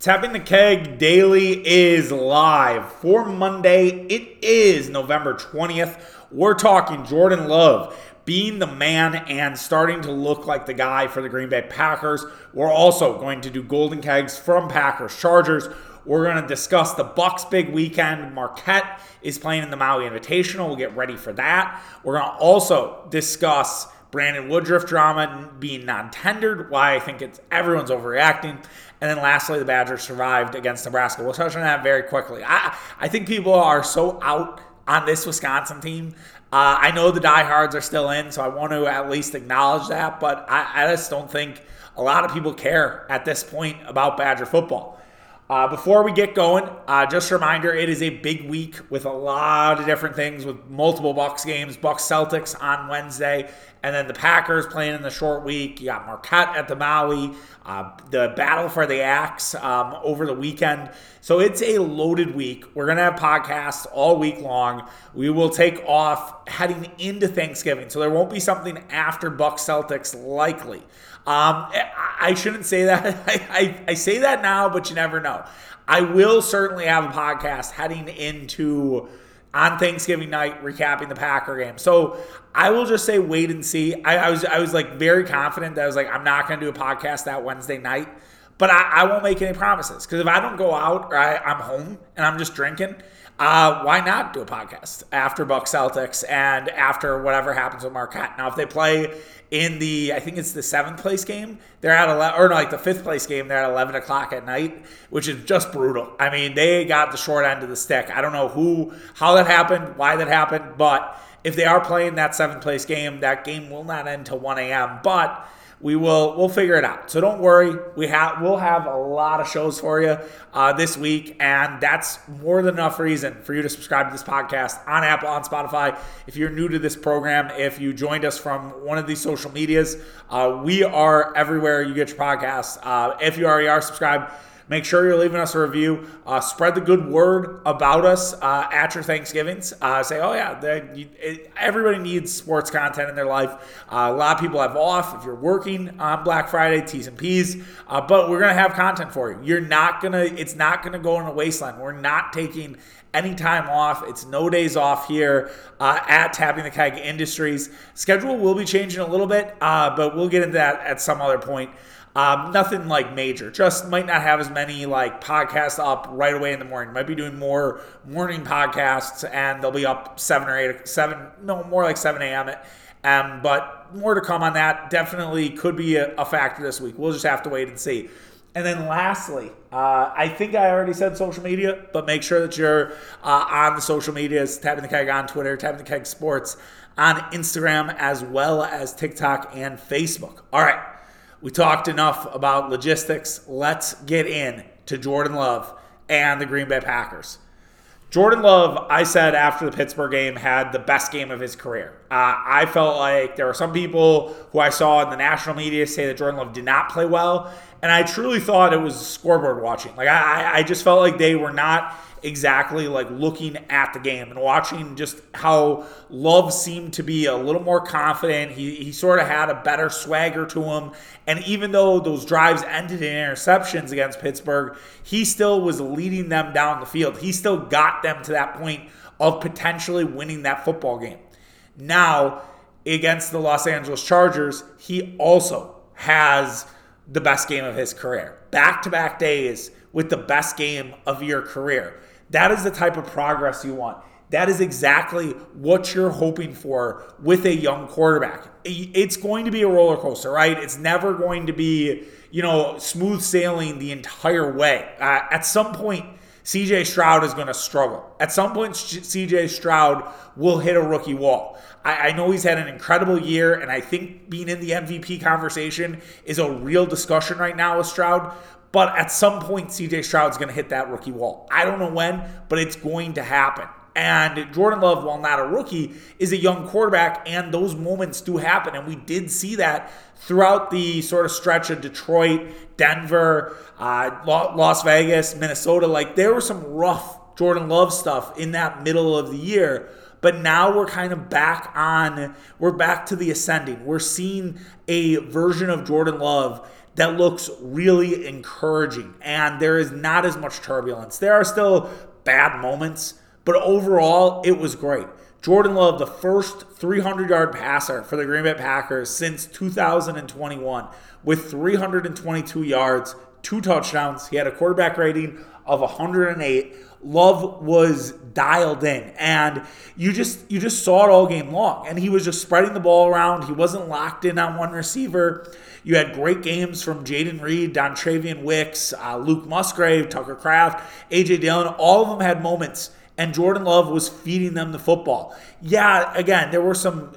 Tapping the Keg Daily is live for Monday. It is November 20th. We're talking Jordan Love being the man and starting to look like the guy for the Green Bay Packers. We're also going to do Golden Kegs from Packers Chargers. We're going to discuss the Bucks big weekend. Marquette is playing in the Maui Invitational. We'll get ready for that. We're going to also discuss Brandon Woodruff drama being non-tendered, why I think it's everyone's overreacting. And then lastly, the Badgers survived against Nebraska. We'll touch on that very quickly. I, I think people are so out on this Wisconsin team. Uh, I know the diehards are still in, so I want to at least acknowledge that, but I, I just don't think a lot of people care at this point about Badger football. Uh, before we get going, uh, just a reminder: it is a big week with a lot of different things, with multiple Bucks games, Bucks Celtics on Wednesday, and then the Packers playing in the short week. You got Marquette at the Maui, uh, the battle for the axe um, over the weekend. So it's a loaded week. We're gonna have podcasts all week long. We will take off heading into Thanksgiving, so there won't be something after Bucks Celtics likely. Um, I shouldn't say that. I, I, I say that now, but you never know. I will certainly have a podcast heading into on Thanksgiving night recapping the Packer game. So I will just say wait and see. I, I was I was like very confident that I was like I'm not going to do a podcast that Wednesday night, but I, I won't make any promises because if I don't go out or I, I'm home and I'm just drinking uh, why not do a podcast after Buck Celtics and after whatever happens with Marquette? Now, if they play in the, I think it's the seventh place game, they're at 11, or no, like the fifth place game, they're at 11 o'clock at night, which is just brutal. I mean, they got the short end of the stick. I don't know who, how that happened, why that happened, but if they are playing that seventh place game, that game will not end till 1 a.m. But we will we'll figure it out. So don't worry. We have we'll have a lot of shows for you uh, this week, and that's more than enough reason for you to subscribe to this podcast on Apple, on Spotify. If you're new to this program, if you joined us from one of these social medias, uh, we are everywhere you get your podcasts. Uh, if you already are subscribed Make sure you're leaving us a review. Uh, spread the good word about us uh, at your Thanksgivings. Uh, say, oh, yeah, you, it, everybody needs sports content in their life. Uh, a lot of people have off if you're working on Black Friday, T's and P's. Uh, but we're going to have content for you. You're not going to, it's not going to go in a wasteland. We're not taking any time off. It's no days off here uh, at Tapping the Keg Industries. Schedule will be changing a little bit, uh, but we'll get into that at some other point. Um, nothing like major. Just might not have as many like podcasts up right away in the morning. Might be doing more morning podcasts, and they'll be up seven or eight, seven, no, more like seven a.m. Um, but more to come on that. Definitely could be a, a factor this week. We'll just have to wait and see. And then lastly, uh, I think I already said social media, but make sure that you're uh, on the social medias, tapping the keg on Twitter, tapping the keg sports on Instagram, as well as TikTok and Facebook. All right. We talked enough about logistics. Let's get in to Jordan Love and the Green Bay Packers. Jordan Love, I said after the Pittsburgh game, had the best game of his career. Uh, I felt like there were some people who I saw in the national media say that Jordan Love did not play well, and I truly thought it was scoreboard watching. Like I, I just felt like they were not exactly like looking at the game and watching just how Love seemed to be a little more confident. He, he sort of had a better swagger to him. And even though those drives ended in interceptions against Pittsburgh, he still was leading them down the field. He still got them to that point of potentially winning that football game. Now, against the Los Angeles Chargers, he also has the best game of his career. Back to back days with the best game of your career. That is the type of progress you want. That is exactly what you're hoping for with a young quarterback. It's going to be a roller coaster, right? It's never going to be, you know, smooth sailing the entire way. Uh, at some point, CJ Stroud is going to struggle. At some point, CJ Stroud will hit a rookie wall. I, I, know he's had an incredible year, and I think being in the MVP conversation is a real discussion right now with Stroud. But at some point, CJ Stroud's going to hit that rookie wall. I don't know when, but it's going to happen. And Jordan Love, while not a rookie, is a young quarterback, and those moments do happen. And we did see that throughout the sort of stretch of Detroit, Denver, uh, Las Vegas, Minnesota. Like there were some rough Jordan Love stuff in that middle of the year. But now we're kind of back on, we're back to the ascending. We're seeing a version of Jordan Love that looks really encouraging. And there is not as much turbulence. There are still bad moments, but overall, it was great. Jordan Love, the first 300 yard passer for the Green Bay Packers since 2021, with 322 yards, two touchdowns. He had a quarterback rating of 108. Love was dialed in, and you just you just saw it all game long. And he was just spreading the ball around. He wasn't locked in on one receiver. You had great games from Jayden Reed, Dontayvion Wicks, uh, Luke Musgrave, Tucker Kraft, AJ Dillon. All of them had moments and Jordan Love was feeding them the football. Yeah, again, there were some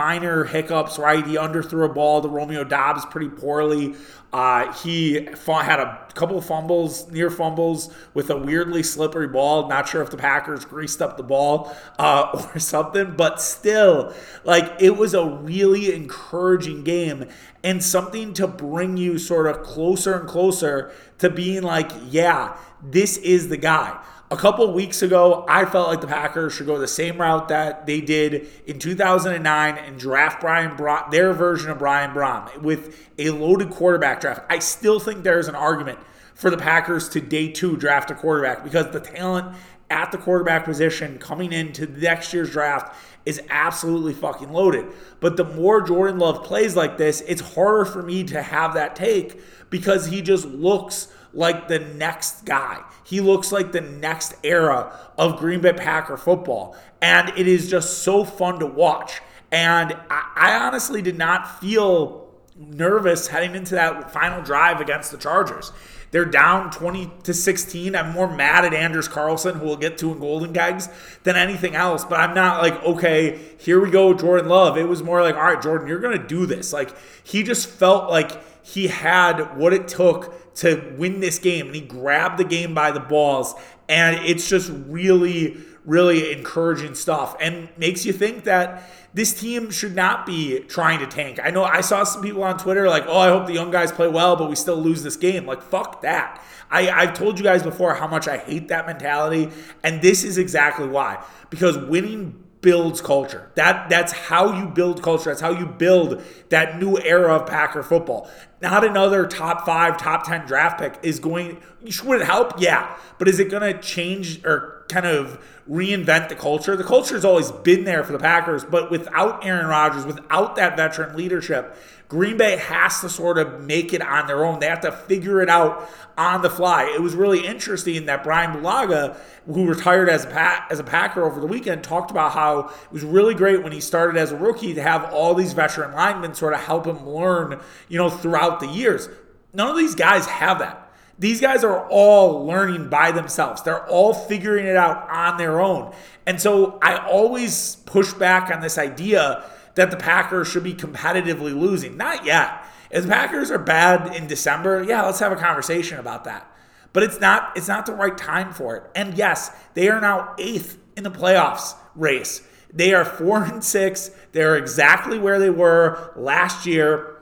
minor hiccups, right? He underthrew a ball to Romeo Doubs pretty poorly. Uh, he had a couple of fumbles, near fumbles, with a weirdly slippery ball. Not sure if the Packers greased up the ball uh, or something, but still, like it was a really encouraging game and something to bring you sort of closer and closer to being like, yeah, this is the guy. A couple weeks ago, I felt like the Packers should go the same route that they did in 2009 and draft Brian Brohm, their version of Brian Brohm with a loaded quarterback draft. I still think there's an argument for the Packers to day two draft a quarterback because the talent at the quarterback position coming into next year's draft is absolutely fucking loaded. But the more Jordan Love plays like this, it's harder for me to have that take because he just looks like the next guy. He looks like the next era of Green Bay Packer football. And it is just so fun to watch. And I, honestly did not feel nervous heading into that final drive against the Chargers. They're down 20 to 16. I'm more mad at Anders Carlson, who we'll get to in Golden Kegs, than anything else. But I'm not like, okay, here we go, Jordan Love. It was more like, all right, Jordan, you're going to do this. Like, he just felt like he had what it took to win this game. And he grabbed the game by the balls. And it's just really, really encouraging stuff and makes you think that this team should not be trying to tank. I know I saw some people on Twitter like, oh, I hope the young guys play well, but we still lose this game. Like, fuck that. I, I've told you guys before how much I hate that mentality. And this is exactly why. Because winning builds culture. That that's how you build culture. That's how you build that new era of Packer football. Not another top five, top ten draft pick is going. Would it help? Yeah, but is it going to change or kind of reinvent the culture? The culture has always been there for the Packers, but without Aaron Rodgers, without that veteran leadership, Green Bay has to sort of make it on their own. They have to figure it out on the fly. It was really interesting that Brian Bulaga, who retired as a, pa- as a Packer over the weekend, talked about how it was really great when he started as a rookie to have all these veteran linemen sort of help him learn, you know, throughout the years. None of these guys have that. These guys are all learning by themselves. They're all figuring it out on their own. And so I always push back on this idea that the Packers should be competitively losing. Not yet. If the Packers are bad in December, yeah, let's have a conversation about that. But it's not it's not the right time for it. And yes, they are now eighth in the playoffs race. They are four and six. They're exactly where they were last year.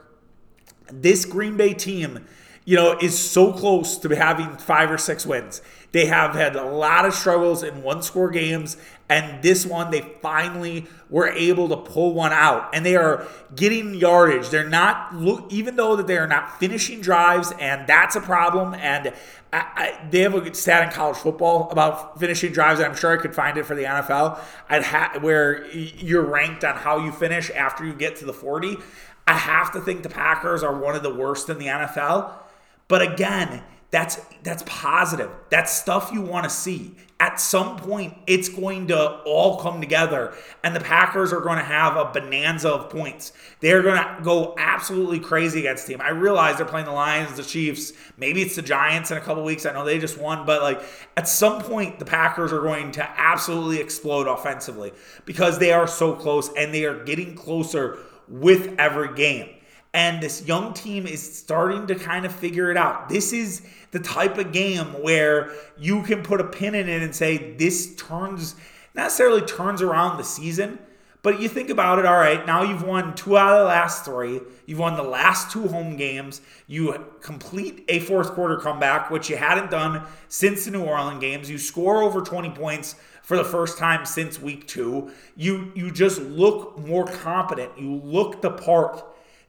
This Green Bay team, you know, is so close to having five or six wins. They have had a lot of struggles in one score games, and this one they finally were able to pull one out. And they are getting yardage. They're not even though that they are not finishing drives, and that's a problem. And I, I, they have a stat in college football about finishing drives, I'm sure I could find it for the NFL. I'd ha- where you're ranked on how you finish after you get to the 40. I have to think the Packers are one of the worst in the NFL. But again, that's that's positive. That's stuff you want to see. At some point, it's going to all come together, and the Packers are going to have a bonanza of points. They're going to go absolutely crazy against the team. I realize they're playing the Lions, the Chiefs, maybe it's the Giants in a couple weeks. I know they just won, but like at some point, the Packers are going to absolutely explode offensively because they are so close and they are getting closer with every game. And this young team is starting to kind of figure it out. This is the type of game where you can put a pin in it and say this turns not necessarily turns around the season, but you think about it, all right, now you've won two out of the last three. You've won the last two home games. You complete a fourth quarter comeback, which you hadn't done since the New Orleans games. You score over 20 points for the first time since week two. You you just look more competent. You look the part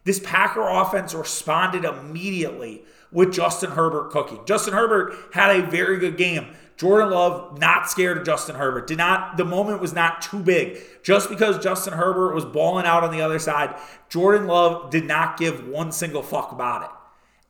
this Packer offense responded immediately with Justin Herbert cooking. Justin Herbert had a very good game. Jordan Love not scared of Justin Herbert. Did not the moment was not too big. Just because Justin Herbert was balling out on the other side, Jordan Love did not give one single fuck about it.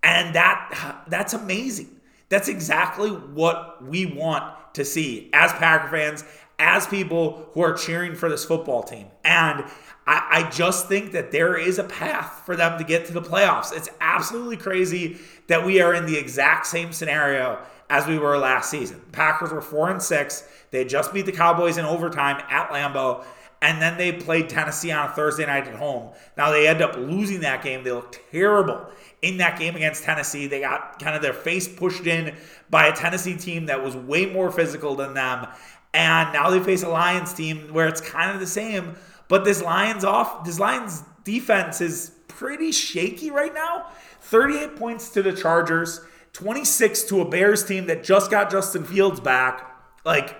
And that that's amazing. That's exactly what we want to see as Packer fans, as people who are cheering for this football team. And I, I, just think that there is a path for them to get to the playoffs. It's absolutely crazy that we are in the exact same scenario as we were last season. Packers were four and six. They just beat the Cowboys in overtime at Lambeau, and then they played Tennessee on a Thursday night at home. Now they end up losing that game. They look terrible in that game against Tennessee. They got kind of their face pushed in by a Tennessee team that was way more physical than them. And now they face a Lions team where it's kind of the same. But this Lions off, this Lions defense is pretty shaky right now. 38 points to the Chargers. 26 to a Bears team that just got Justin Fields back. Like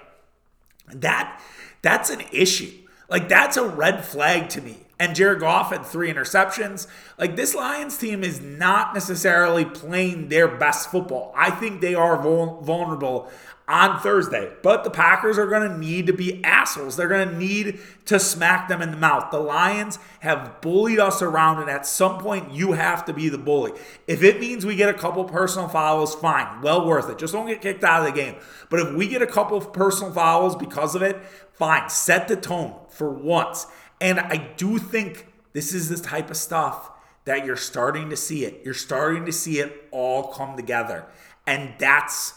that that's an issue. Like that's a red flag to me. And Jared Goff had three interceptions. Like this Lions team is not necessarily playing their best football. I think they are vulnerable on Thursday. But the Packers are going to need to be assholes. They're going to need to smack them in the mouth. The Lions have bullied us around, and at some point, you have to be the bully. If it means we get a couple personal fouls, fine, well worth it. Just don't get kicked out of the game. But if we get a couple personal fouls because of it, fine. Set the tone for once. And I do think this is the type of stuff that you're starting to see it. You're starting to see it all come together. And that's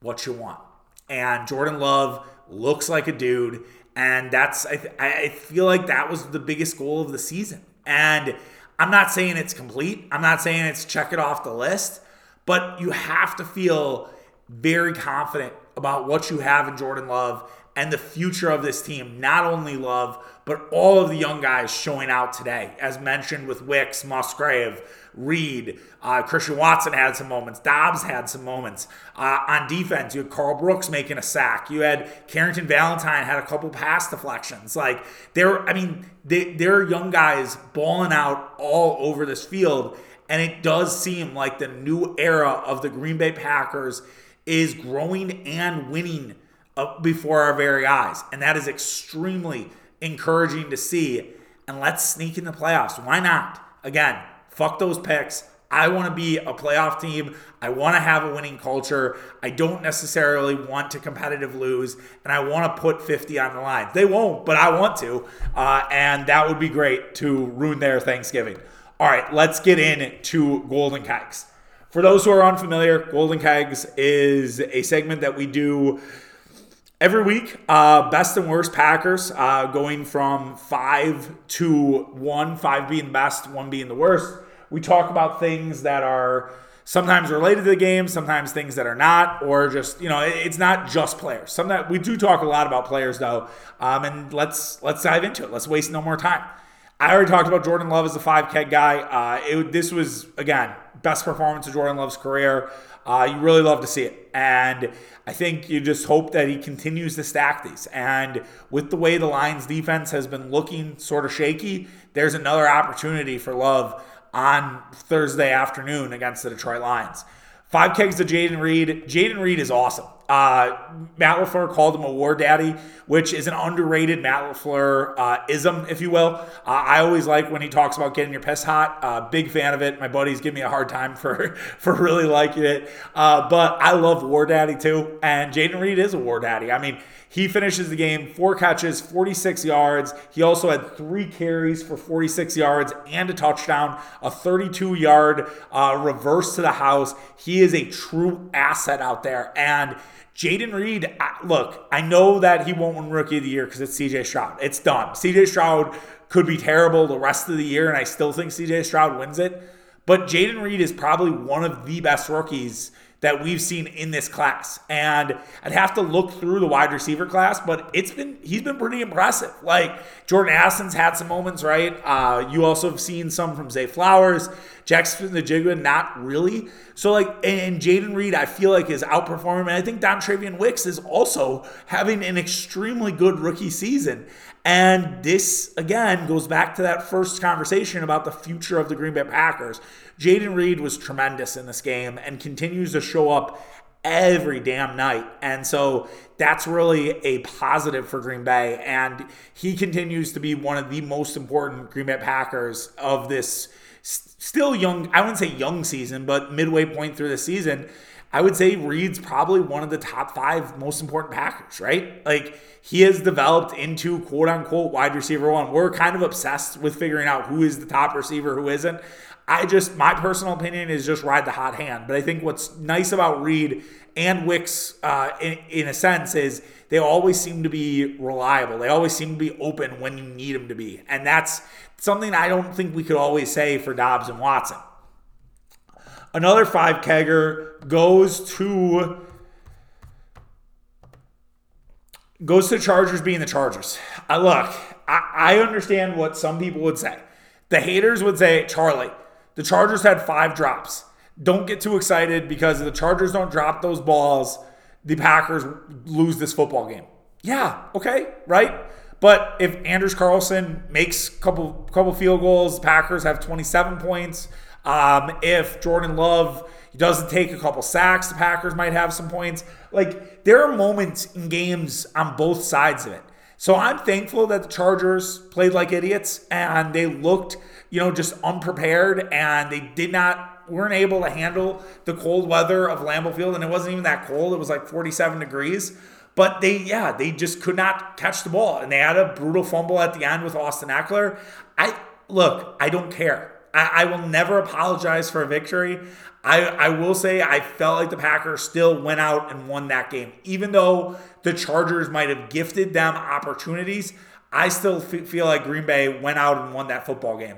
what you want and Jordan Love looks like a dude. And that's, I, th- I feel like that was the biggest goal of the season. And I'm not saying it's complete, I'm not saying it's check it off the list, but you have to feel very confident about what you have in Jordan Love and the future of this team. Not only Love, but all of the young guys showing out today, as mentioned with Wicks, Musgrave, Reed, uh, Christian Watson had some moments. Doubs had some moments. Uh, on defense, you had Karl Brooks making a sack. You had Carrington Valentine had a couple pass deflections. Like they're, I mean, they, they're young guys balling out all over this field, and it does seem like the new era of the Green Bay Packers is growing and winning before our very eyes, and that is extremely encouraging to see. And let's sneak in the playoffs. Why not? Again, fuck those picks. I want to be a playoff team. I want to have a winning culture. I don't necessarily want to competitive lose, and I want to put 50 on the line. They won't, but I want to, uh, and that would be great to ruin their Thanksgiving. All right, let's get into Golden Kegs. For those who are unfamiliar, Golden Kegs is a segment that we do every week, uh, best and worst Packers, uh, going from five to one, five being the best, one being the worst. We talk about things that are sometimes related to the game, sometimes things that are not, or just you know, it's not just players. Sometimes we do talk a lot about players though, um, and let's let's dive into it. Let's waste no more time. I already talked about Jordan Love as a five keg guy. Uh, it, this was again best performance of Jordan Love's career. Uh, you really love to see it. And I think you just hope that he continues to stack these. And with the way the Lions defense has been looking sort of shaky, there's another opportunity for Love on Thursday afternoon against the Detroit Lions. Five kegs to Jayden Reed. Jayden Reed is awesome. Uh, Matt LaFleur called him a war daddy, which is an underrated Matt LaFleur uh, ism, if you will. Uh, I always like when he talks about getting your piss hot. Uh, big fan of it. My buddies give me a hard time for, for really liking it. Uh, but I love war daddy too. And Jayden Reed is a war daddy. I mean, he finishes the game four catches, 46 yards. He also had three carries for 46 yards and a touchdown, a 32 yard uh, reverse to the house. He is a true asset out there. And Jayden Reed, look, I know that he won't win Rookie of the Year because it's CJ Stroud. It's done. CJ Stroud could be terrible the rest of the year, and I still think CJ Stroud wins it. But Jayden Reed is probably one of the best rookies that we've seen in this class. And I'd have to look through the wide receiver class, but it's been he's been pretty impressive. Like Jordan Addison's had some moments, right? Uh, you also have seen some from Zay Flowers, Jaxon-Njigba, not really. So like, and Jayden Reed, I feel like is outperforming. And I think Dontayvion Wicks is also having an extremely good rookie season. And this, again, goes back to that first conversation about the future of the Green Bay Packers. Jayden Reed was tremendous in this game and continues to show up every damn night. And so that's really a positive for Green Bay. And he continues to be one of the most important Green Bay Packers of this still young, I wouldn't say young season, but midway point through the season. I would say Reed's probably one of the top five most important Packers, right? Like he has developed into quote unquote wide receiver one. We're kind of obsessed with figuring out who is the top receiver, who isn't. I just, my personal opinion is just ride the hot hand. But I think what's nice about Reed and Wicks, uh, in, in a sense, is they always seem to be reliable. They always seem to be open when you need them to be. And that's something I don't think we could always say for Doubs and Watson. Another five kegger goes to goes to the Chargers being the Chargers. I look, I, I understand what some people would say. The haters would say, Charlie, the Chargers had five drops. Don't get too excited because if the Chargers don't drop those balls, the Packers lose this football game. Yeah, okay, right? But if Anders Carlson makes a couple couple field goals, Packers have 27 points. Um, if Jordan Love doesn't take a couple sacks, the Packers might have some points. Like there are moments in games on both sides of it. So I'm thankful that the Chargers played like idiots and they looked, you know, just unprepared and they did not weren't able to handle the cold weather of Lambeau Field and it wasn't even that cold. It was like 47 degrees. But they, yeah, they just could not catch the ball, and they had a brutal fumble at the end with Austin Ekeler. I look, I don't care. I, I will never apologize for a victory. I, I will say I felt like the Packers still went out and won that game. Even though the Chargers might have gifted them opportunities, I still f- feel like Green Bay went out and won that football game.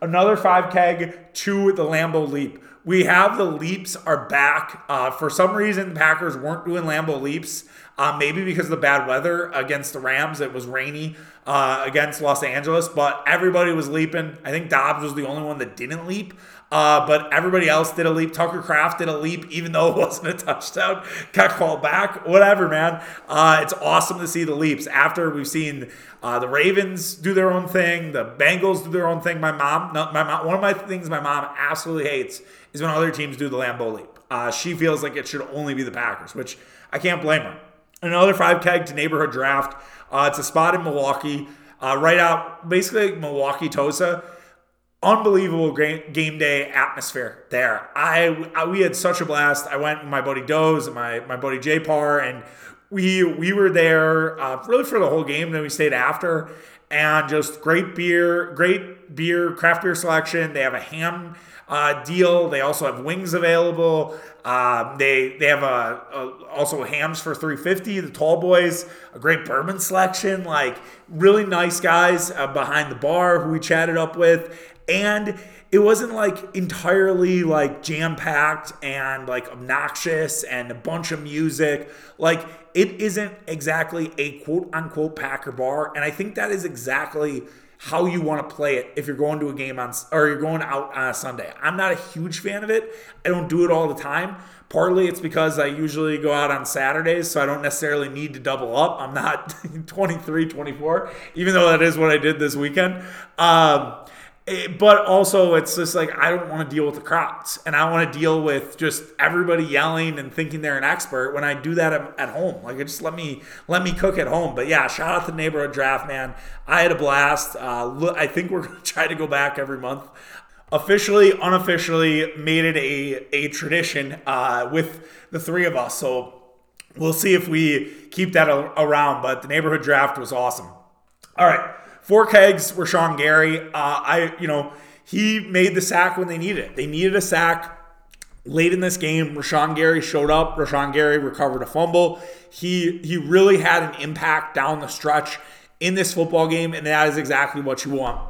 Another five keg to the Lambeau Leap. We have the leaps are back. Uh, for some reason, the Packers weren't doing Lambeau leaps. Uh, maybe because of the bad weather against the Rams, it was rainy uh, against Los Angeles, but everybody was leaping. I think Doubs was the only one that didn't leap. Uh, but everybody else did a leap. Tucker Kraft did a leap, even though it wasn't a touchdown. Got called back. Whatever, man. Uh, it's awesome to see the leaps after we've seen uh, the Ravens do their own thing, the Bengals do their own thing. My mom, no, my mom, one of my things my mom absolutely hates is when other teams do the Lambeau leap. Uh, she feels like it should only be the Packers, which I can't blame her. Another five keg to neighborhood draft. Uh, it's a spot in Milwaukee, uh, right out basically Milwaukee Tosa. Unbelievable game day atmosphere there. I, I, we had such a blast. I went with my buddy Doze and my my buddy J Par, and we we were there uh, really for the whole game. Then we stayed after, and just great beer, great beer, craft beer selection. They have a ham uh, deal. They also have wings available. Um, they they have a, a, also hams for 350. The tall boys, a great bourbon selection. Like really nice guys uh, behind the bar who we chatted up with, and it wasn't like entirely like jam packed and like obnoxious and a bunch of music. Like it isn't exactly a quote unquote Packer bar, and I think that is exactly how you want to play it if you're going to a game on or you're going out on a Sunday. I'm not a huge fan of it. I don't do it all the time. Partly it's because I usually go out on Saturdays, so I don't necessarily need to double up. I'm not 23, 24, even though that is what I did this weekend. Um, Eh, but also it's just like I don't want to deal with the crowds and I want to deal with just everybody yelling and thinking they're an expert when I do that at, at home. Like just let me let me cook at home. But yeah, shout out to the neighborhood draft, man. I had a blast. Uh, I think we're gonna try to go back every month. Officially, unofficially, made it a a tradition uh, with the three of us. So we'll see if we keep that around. But the neighborhood draft was awesome. All right. Four kegs were Sean Gary. Uh, I, you know, he made the sack when they needed it. They needed a sack late in this game. Rashan Gary showed up. Rashan Gary recovered a fumble. He he really had an impact down the stretch in this football game, and that is exactly what you want.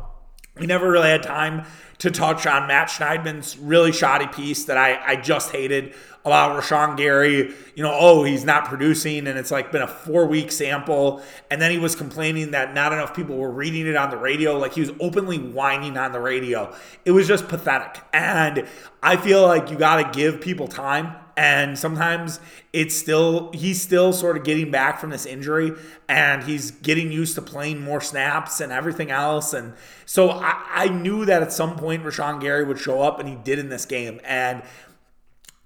He never really had time to touch on Matt Schneidman's really shoddy piece that I, I just hated about Rashan Gary. You know, oh, he's not producing, and it's like been a four week sample. And then he was complaining that not enough people were reading it on the radio. Like he was openly whining on the radio. It was just pathetic. And I feel like you got to give people time and sometimes it's still he's still sort of getting back from this injury and he's getting used to playing more snaps and everything else. And so I, I knew that at some point Rashan Gary would show up and he did in this game. And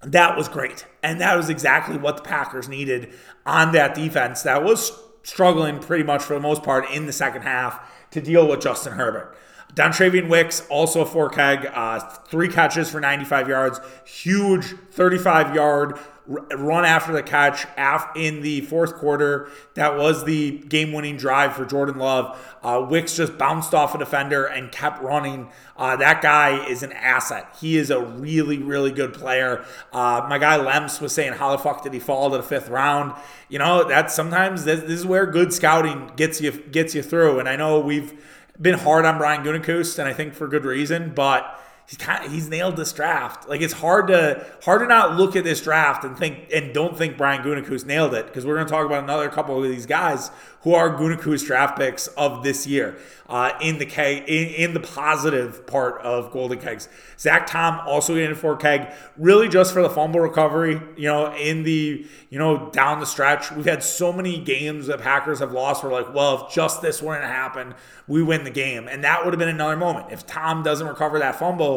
that was great. And that was exactly what the Packers needed on that defense that was struggling pretty much for the most part in the second half to deal with Justin Herbert. Dontayvion Wicks, also a four keg, uh, three catches for 95 yards, huge 35 yard run after the catch in the fourth quarter. That was the game winning drive for Jordan Love. Uh, Wicks just bounced off a defender and kept running. Uh, that guy is an asset. He is a really, really good player. Uh, my guy Lems was saying, How the fuck did he fall to the fifth round? You know, that's sometimes this, this is where good scouting gets you gets you through. And I know we've been hard on Brian Gutekunst, and I think for good reason. But he's kind of, he's nailed this draft. Like it's hard to hard to not look at this draft and think and don't think Brian Gutekunst nailed it because we're going to talk about another couple of these guys who are Gutekunst draft picks of this year uh, in the keg in, in, the positive part of Golden Kegs. Zach Tom also in for keg, really just for the fumble recovery. You know, in the you know down the stretch, we've had so many games that Packers have lost. We're like, well, if just this wouldn't happen, we win the game, and that would have been another moment if Tom doesn't recover that fumble.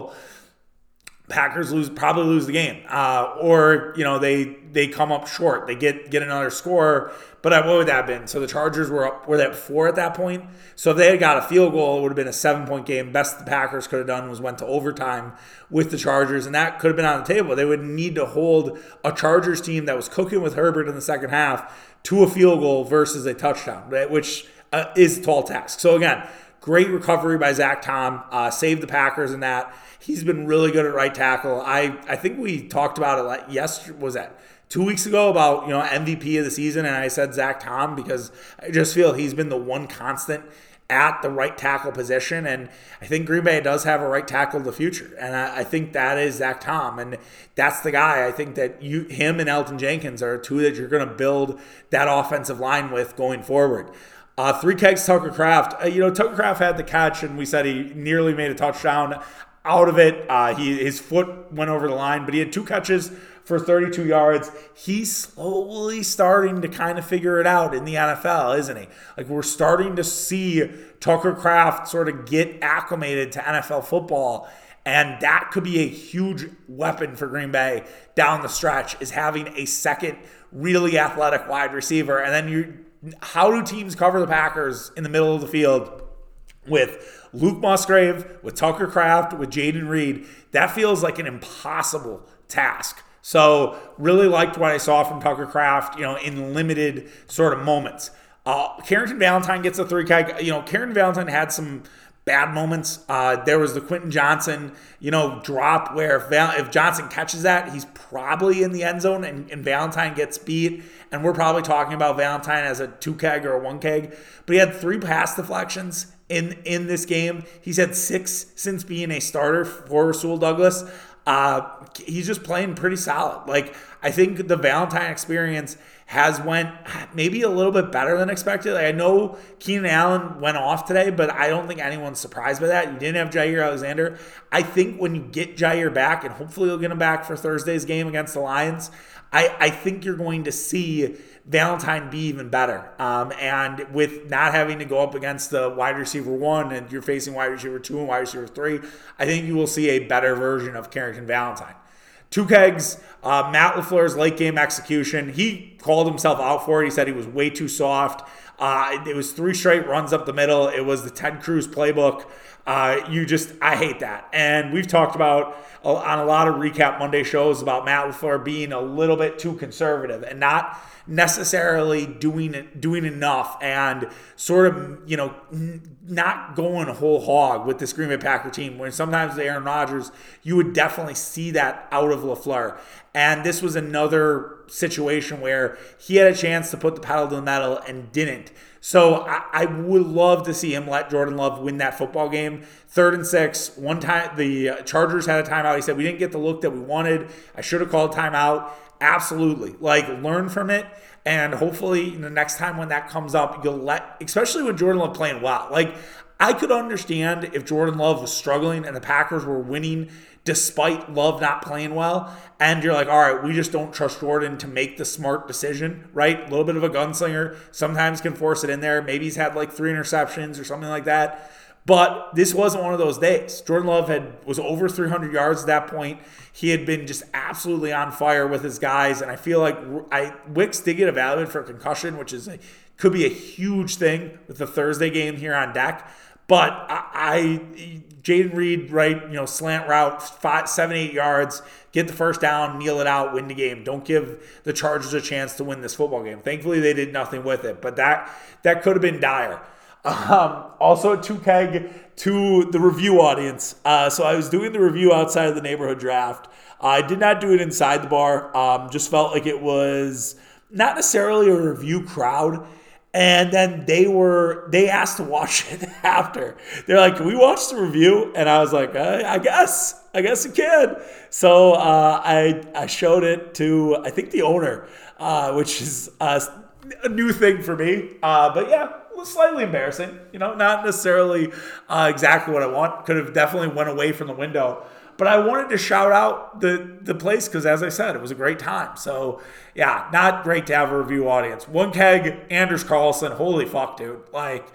Packers lose probably lose the game, uh, or you know they they come up short. They get get another score, but what would that have been? So the Chargers were up were they at four at that point. So if they had got a field goal, it would have been a seven point game. Best the Packers could have done was went to overtime with the Chargers, and that could have been on the table. They would need to hold a Chargers team that was cooking with Herbert in the second half to a field goal versus a touchdown, right? which uh, is a tall task. So again, great recovery by Zach Tom, uh, saved the Packers in that. He's been really good at right tackle. I, I think we talked about it like yes was that two weeks ago about you know MVP of the season, and I said Zach Tom because I just feel he's been the one constant at the right tackle position, and I think Green Bay does have a right tackle of the future, and I, I think that is Zach Tom, and that's the guy. I think that you, him, and Elgton Jenkins are two that you're going to build that offensive line with going forward. Uh, three kegs Tucker Kraft. Uh, you know, Tucker Kraft had the catch, and we said he nearly made a touchdown out of it. Uh, he his foot went over the line, but he had two catches for 32 yards. He's slowly starting to kind of figure it out in the NFL, isn't he? Like we're starting to see Tucker Kraft sort of get acclimated to NFL football. And that could be a huge weapon for Green Bay down the stretch is having a second really athletic wide receiver. And then you how do teams cover the Packers in the middle of the field with Luke Musgrave, with Tucker Kraft, with Jayden Reed, that feels like an impossible task. So really liked what I saw from Tucker Kraft, you know, in limited sort of moments. Uh, Carrington Valentine gets a three keg. You know, Carrington Valentine had some bad moments. Uh, there was the Quentin Johnston, you know, drop where if, Val- if Johnston catches that, he's probably in the end zone and, and Valentine gets beat. And we're probably talking about Valentine as a two keg or a one keg. But he had three pass deflections in in this game. He's had six since being a starter for Rasul Douglas. Uh, he's just playing pretty solid. Like I think the Valentine experience has went maybe a little bit better than expected. Like I know Keenan Allen went off today, but I don't think anyone's surprised by that. You didn't have Jaire Alexander. I think when you get Jaire back, and hopefully you'll get him back for Thursday's game against the Lions, I, I think you're going to see Valentine be even better. Um, and with not having to go up against the wide receiver one and you're facing wide receiver two and wide receiver three, I think you will see a better version of Carrington Valentine. Two kegs, uh, Matt LaFleur's late game execution. He called himself out for it. He said he was way too soft. Uh, it was three straight runs up the middle. It was the Ted Cruz playbook. Uh, you just, I hate that. And we've talked about uh, on a lot of recap Monday shows about Matt LaFleur being a little bit too conservative and not necessarily doing doing enough and sort of you know not going whole hog with this Green Bay Packer team. When sometimes Aaron Rodgers, you would definitely see that out of Lafleur. And this was another situation where he had a chance to put the pedal to the metal and didn't. So I, I, would love to see him let Jordan Love win that football game. Third and six. One time the Chargers had a timeout. He said we didn't get the look that we wanted. I should have called timeout. Absolutely. Like learn from it. And hopefully, the next time when that comes up, you'll let, especially when Jordan Love playing well. Like, I could understand if Jordan Love was struggling and the Packers were winning despite Love not playing well. And you're like, all right, we just don't trust Jordan to make the smart decision, right? A little bit of a gunslinger, sometimes can force it in there. Maybe he's had like three interceptions or something like that. But this wasn't one of those days. Jordan Love had was over 300 yards at that point. He had been just absolutely on fire with his guys, and I feel like I Wicks did get evaluated for concussion, which is a, could be a huge thing with the Thursday game here on deck. But I, I Jayden Reed, right, you know, slant route, five, seven, eight yards, get the first down, kneel it out, win the game. Don't give the Chargers a chance to win this football game. Thankfully, they did nothing with it, but that that could have been dire. Um, also, two keg to the review audience. Uh, so I was doing the review outside of the neighborhood draft. I did not do it inside the bar. Um, just felt like it was not necessarily a review crowd. And then they were they asked to watch it after. They're like, "Can we watch the review?" And I was like, "I guess, I guess you can." So uh, I I showed it to I think the owner, uh, which is uh, a new thing for me. Uh, but yeah, was slightly embarrassing. You know, not necessarily uh, exactly what I want. Could have definitely went away from the window. But I wanted to shout out the the place because, as I said, it was a great time. So yeah, not great to have a review audience. One keg, Anders Carlson. Holy fuck, dude! Like.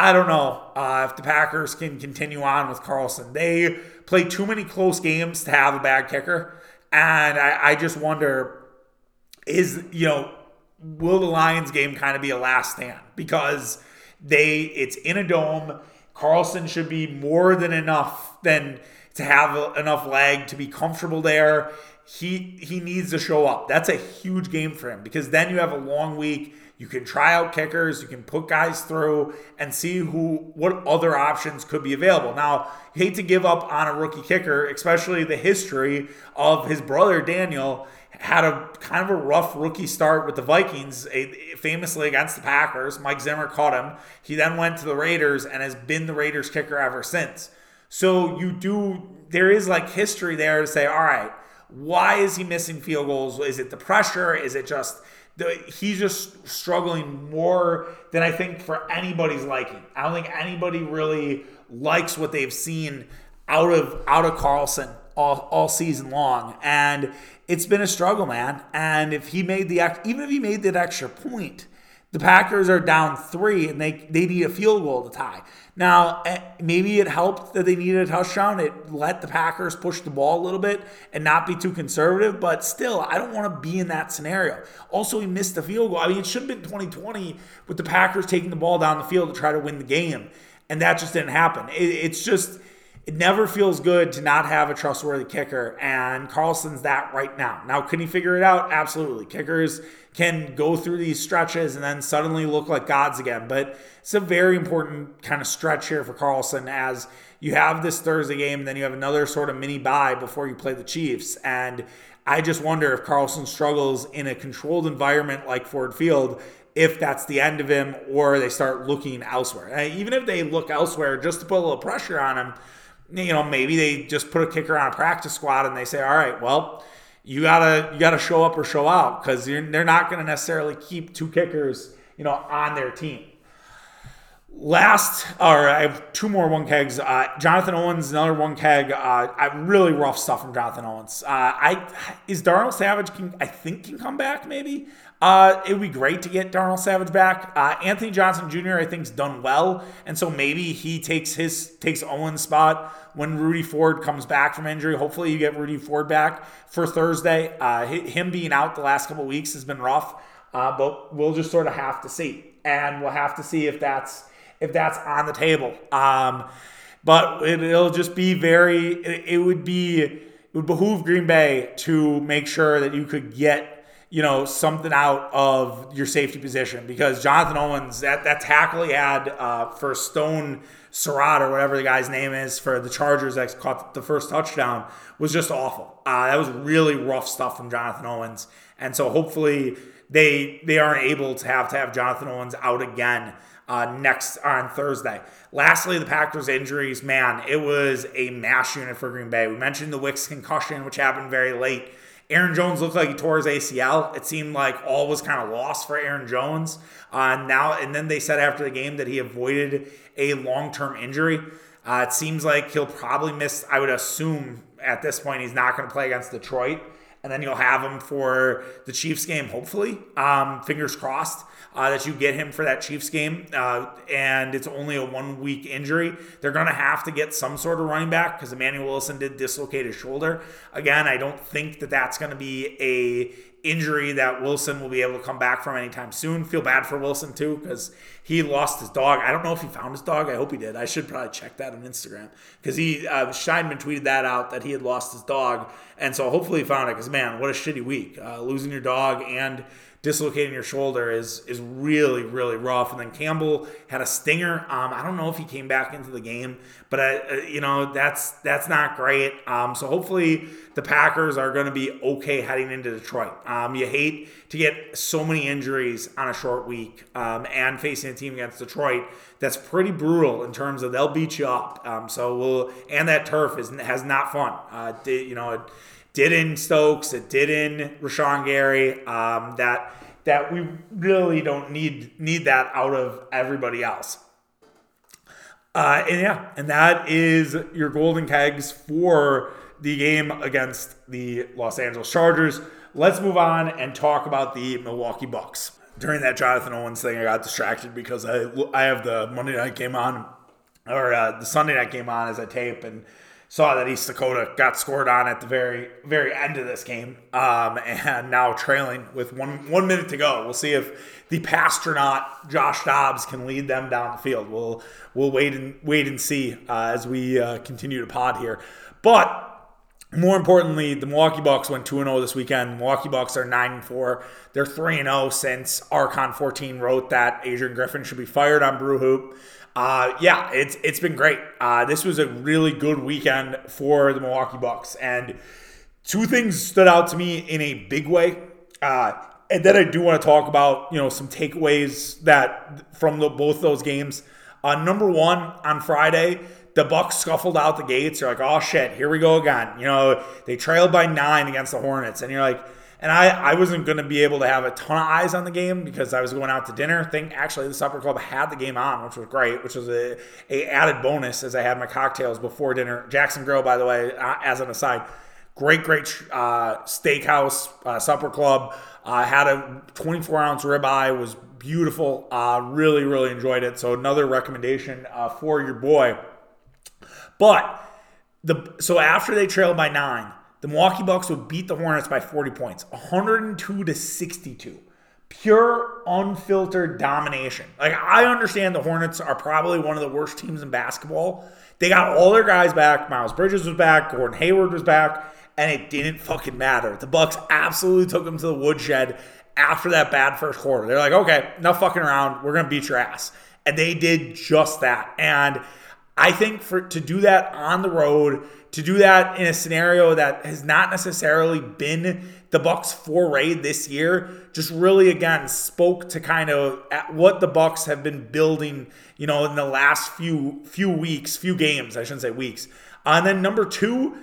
I don't know uh, if the Packers can continue on with Carlson. They play too many close games to have a bad kicker. And I, I just wonder is, you know, will the Lions game kind of be a last stand because they it's in a dome. Carlson should be more than enough than to have enough leg to be comfortable there. He he needs to show up. That's a huge game for him because then you have a long week. You can try out kickers, you can put guys through and see who what other options could be available. Now, hate to give up on a rookie kicker, especially the history of his brother Daniel had a kind of a rough rookie start with the Vikings, famously against the Packers. Mike Zimmer caught him. He then went to the Raiders and has been the Raiders kicker ever since. So you do, there is like history there to say, all right, why is he missing field goals? Is it the pressure? Is it just the, he's just struggling more than I think for anybody's liking. I don't think anybody really likes what they've seen out of out of Carlson all, all season long. And it's been a struggle, man. And if he made the even if he made that extra point, the Packers are down three and they, they need a field goal to tie. Now, eh, maybe it helped that they needed a touchdown. It let the Packers push the ball a little bit and not be too conservative, but still, I don't want to be in that scenario. Also, he missed the field goal. I mean, it should have been 2020 with the Packers taking the ball down the field to try to win the game, and that just didn't happen. It, it's just it never feels good to not have a trustworthy kicker, and Carlson's that right now. Now, can he figure it out? Absolutely. Kickers can go through these stretches and then suddenly look like gods again, but it's a very important kind of stretch here for Carlson as you have this Thursday game, and then you have another sort of mini bye before you play the Chiefs. And I just wonder if Carlson struggles in a controlled environment like Ford Field if that's the end of him or they start looking elsewhere. even if they look elsewhere just to put a little pressure on him, you know, maybe they just put a kicker on a practice squad and they say, all right, well, you gotta you gotta show up or show out because they're not going to necessarily keep two kickers, you know, on their team. Last, or I have two more one kegs. Uh, Jonathan Owens, another one keg. Uh, really rough stuff from Jonathan Owens. Uh, I is Darnell Savage. Can, I think can come back maybe. Uh, it would be great to get Darnell Savage back. Uh, Anthony Johnson Jr. I think's done well, and so maybe he takes his takes Owens' spot when Rudy Ford comes back from injury. Hopefully, you get Rudy Ford back for Thursday. Uh, him being out the last couple weeks has been rough, uh, but we'll just sort of have to see, and we'll have to see if that's if that's on the table. Um, but it, will just be very. It, it would be it would behoove Green Bay to make sure that you could get you know, something out of your safety position because Jonathan Owens, that, that tackle he had uh, for Stone Surratt or whatever the guy's name is for the Chargers that caught the first touchdown was just awful. Uh, that was really rough stuff from Jonathan Owens. And so hopefully they they aren't able to have to have Jonathan Owens out again uh, next on Thursday. Lastly, the Packers injuries, man, it was a mass unit for Green Bay. We mentioned the Wicks concussion, which happened very late. Aaron Jones looked like he tore his ACL. It seemed like all was kind of lost for Aaron Jones. Uh, now and then they said after the game that he avoided a long-term injury. Uh, it seems like he'll probably miss. I would assume at this point he's not going to play against Detroit, and then you'll have him for the Chiefs game. Hopefully, um, fingers crossed uh, that you get him for that Chiefs game, uh, and it's only a one week injury. They're going to have to get some sort of running back because Emmanuel Wilson did dislocate his shoulder. Again, I don't think that that's going to be a injury that Wilson will be able to come back from anytime soon. Feel bad for Wilson too because he lost his dog. I don't know if he found his dog. I hope he did. I should probably check that on Instagram because he uh, Steinman tweeted that out that he had lost his dog, and so hopefully he found it. Because man, what a shitty week uh, losing your dog and dislocating your shoulder is is really really rough. And then Campbell had a stinger. Um, I don't know if he came back into the game, but uh, you know that's that's not great. Um, so hopefully the Packers are going to be okay heading into Detroit. Um, you hate to get so many injuries on a short week um, and facing a team against Detroit that's pretty brutal in terms of they'll beat you up. Um, so we'll and that turf is has not fun. Uh, you know. It, did in Stokes, it did in Rashan Gary. Um, that that we really don't need need that out of everybody else. Uh, and yeah, and that is your golden kegs for the game against the Los Angeles Chargers. Let's move on and talk about the Milwaukee Bucks. During that Jonathan Owens thing, I got distracted because I I have the Monday night game on, or uh, the Sunday night game on as I tape, and saw that East Dakota got scored on at the very very end of this game, um, and now trailing with one one minute to go. We'll see if the pastronaut Josh Dobbs can lead them down the field. We'll we'll wait and wait and see uh, as we uh, continue to pod here, but. More importantly, the Milwaukee Bucks went 2 0 this weekend. Milwaukee Bucks are 9 4. They're 3 0 since Archon 14 wrote that Adrian Griffin should be fired on Brew Hoop. Uh, yeah, it's it's been great. Uh, this was a really good weekend for the Milwaukee Bucks, and two things stood out to me in a big way. Uh, and then I do want to talk about you know some takeaways that from the, both those games. Uh, number one on Friday, the Bucks scuffled out the gates. You're like, oh shit, here we go again. You know, they trailed by nine against the Hornets, and you're like and I, I wasn't going to be able to have a ton of eyes on the game because I was going out to dinner. Think actually the supper club had the game on, which was great, which was a, a added bonus as I had my cocktails before dinner. Jackson Grill, by the way, uh, as an aside, great, great uh, steakhouse uh, supper club. Uh, had a 24 ounce ribeye, was beautiful. Uh, really, really enjoyed it. So another recommendation uh, for your boy. But the so after they trailed by nine the Milwaukee Bucks would beat the Hornets by 40 points, 102 to 62. Pure, unfiltered domination. Like, I understand the Hornets are probably one of the worst teams in basketball. They got all their guys back. Miles Bridges was back. Gordon Hayward was back. And it didn't fucking matter. The Bucks absolutely took them to the woodshed after that bad first quarter. They're like, okay, no fucking around. We're to beat your ass. And they did just that. And I think for to do that on the road, to do that in a scenario that has not necessarily been the Bucks foray this year, just really again spoke to kind of what the Bucks have been building, you know, in the last few few weeks, few games, I shouldn't say weeks. Uh, and then number two,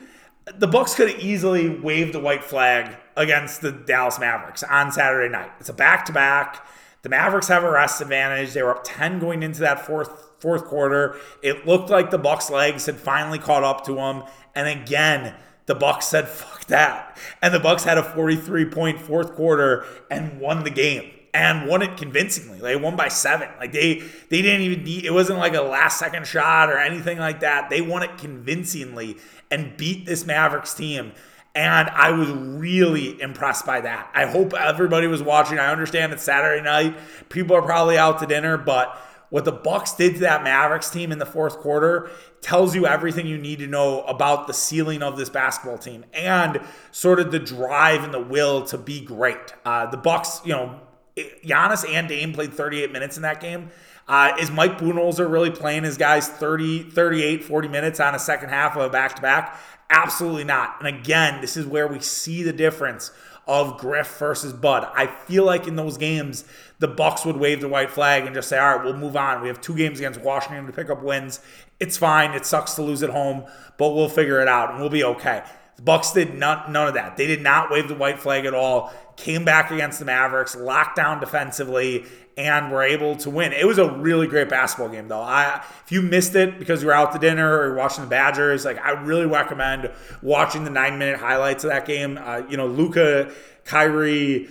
the Bucks could have easily waved the white flag against the Dallas Mavericks on Saturday night. It's a back to back. The Mavericks have a rest advantage. They were up 10 going into that fourth fourth quarter. It looked like the Bucks' legs had finally caught up to them. And again, the Bucks said, "Fuck that," and the Bucks had a 43 point fourth quarter and won the game and won it convincingly. They won by seven. Like they they didn't even need, it wasn't like a last second shot or anything like that. They won it convincingly and beat this Mavericks team. And I was really impressed by that. I hope everybody was watching. I understand it's Saturday night. People are probably out to dinner, but what the Bucks did to that Mavericks team in the fourth quarter tells you everything you need to know about the ceiling of this basketball team and sort of the drive and the will to be great. Uh, the Bucks, you know, Giannis and Dame played 38 minutes in that game. Uh, is Mike Budenholzer really playing his guys 30, 38, 40 minutes on a second half of a back to back? Absolutely not. And again, this is where we see the difference of Griff versus Bud. I feel like in those games, the Bucks would wave the white flag and just say, "All right, we'll move on. We have two games against Washington to pick up wins. It's fine. It sucks to lose at home, but we'll figure it out and we'll be okay." The Bucks did not, none of that. They did not wave the white flag at all. Came back against the Mavericks, locked down defensively, and were able to win. It was a really great basketball game, though. I, if you missed it because you were out to dinner or watching the Badgers, like I really recommend watching the nine minute highlights of that game. Uh, you know, Luka, Kyrie,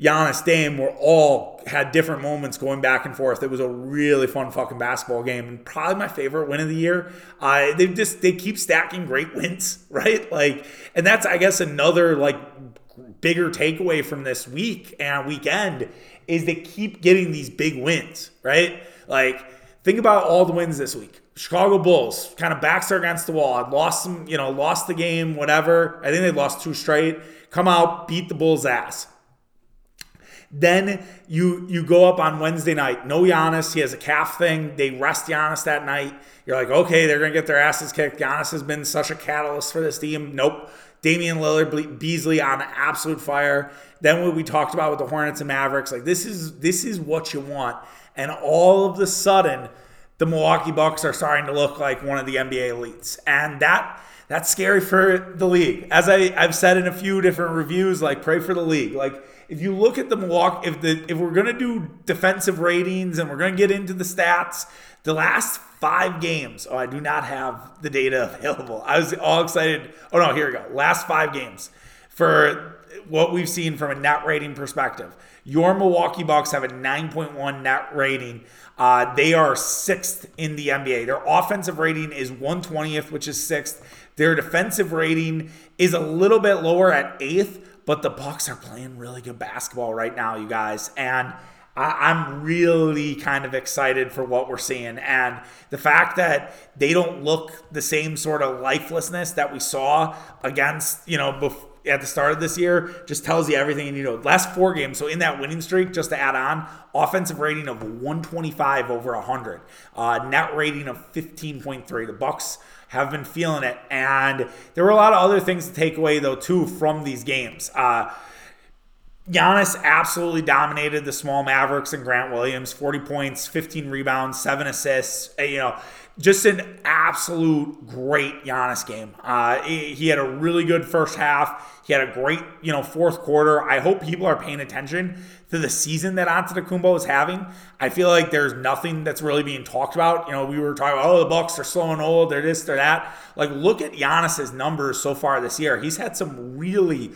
Giannis, Dame were all had different moments going back and forth. It was a really fun fucking basketball game, and probably my favorite win of the year. Uh, they just they keep stacking great wins, right? Like, and that's I guess another like bigger takeaway from this week and weekend is they keep getting these big wins, right? Like, think about all the wins this week. Chicago Bulls kind of backs are against the wall. Lost some, you know, lost the game, whatever. I think they lost two straight. Come out, beat the Bulls' ass. Then you you go up on Wednesday night. No Giannis. He has a calf thing. They rest Giannis that night. You're like, okay, they're gonna get their asses kicked. Giannis has been such a catalyst for this team. Nope. Damian Lillard, Beasley on absolute fire. Then what we talked about with the Hornets and Mavericks, like this is this is what you want. And all of the sudden, the Milwaukee Bucks are starting to look like one of the NBA elites, and that that's scary for the league. As I, I've said in a few different reviews, like pray for the league. Like if you look at the Milwaukee, if the if we're gonna do defensive ratings and we're gonna get into the stats, the last five games. Oh, I do not have the data available. I was all excited. Oh no, here we go. Last five games for what we've seen from a net rating perspective. Your Milwaukee Bucks have a 9.1 net rating. Uh, they are sixth in the NBA. Their offensive rating is 120th, which is sixth. Their defensive rating is a little bit lower at eighth, but the Bucks are playing really good basketball right now, you guys. And I, am really kind of excited for what we're seeing. And the fact that they don't look the same sort of lifelessness that we saw against, you know, before at the start of this year just tells you everything you need to know. Last four games, so in that winning streak, just to add on, offensive rating of 125 over 100, uh, net rating of 15.3. The Bucks have been feeling it, and there were a lot of other things to take away though too from these games. Uh, Giannis absolutely dominated the small Mavericks and Grant Williams. 40 points, 15 rebounds, seven assists. Uh, you know, just an absolute great Giannis game. Uh, he had a really good first half. He had a great, you know, fourth quarter. I hope people are paying attention to the season that Antetokounmpo is having. I feel like there's nothing that's really being talked about. You know, we were talking oh, the Bucks are slow and old. They're this, they're that. Like, look at Giannis's numbers so far this year. He's had some really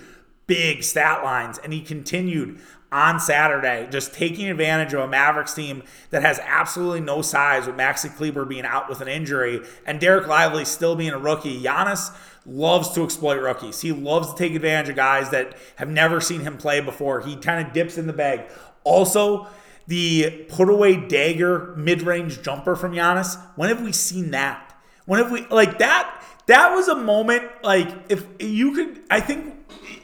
big stat lines, and he continued on Saturday, just taking advantage of a Mavericks team that has absolutely no size with Maxi Kleber being out with an injury and Dereck Lively still being a rookie. Giannis loves to exploit rookies. He loves to take advantage of guys that have never seen him play before. He kind of dips in the bag. Also, the put away dagger mid range jumper from Giannis. When have we seen that? When have we, like that? That was a moment, like, if you could, I think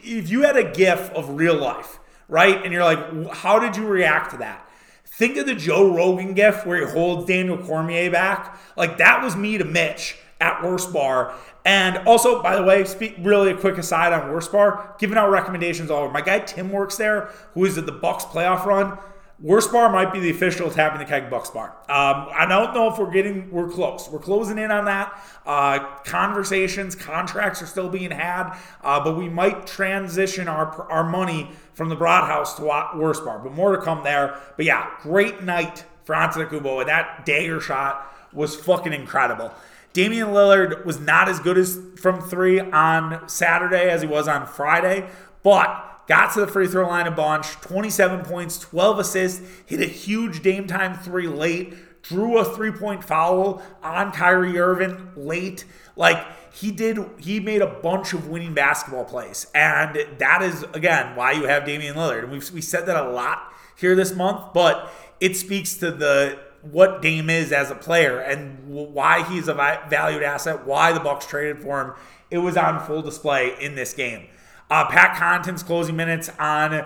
if you had a gif of real life, right? And you're like, how did you react to that? Think of the Joe Rogan gif where he holds Daniel Cormier back. Like that was me to Mitch at Wurst Bar. And also, by the way, speak really a quick aside on Wurst Bar, giving out recommendations all over. My guy Tim works there, who is at the Bucks playoff run. Wurst bar might be the official tapping the keg Bucks bar. Um, I don't know if we're getting we're close. We're closing in on that. Uh, conversations, contracts are still being had, uh, but we might transition our our money from the Broad House to Wurst bar. But more to come there. But yeah, great night for Antetokounmpo. And that dagger shot was fucking incredible. Damian Lillard was not as good as from three on Saturday as he was on Friday, but got to the free throw line a bunch, 27 points, 12 assists, hit a huge game time three late, drew a three point foul on Kyrie Irving late. Like he did, he made a bunch of winning basketball plays. And that is, again, why you have Damian Lillard. And we've we said that a lot here this month, but it speaks to the what Dame is as a player and why he's a valued asset, why the Bucks traded for him. It was on full display in this game. Uh, Pat Connaughton's closing minutes on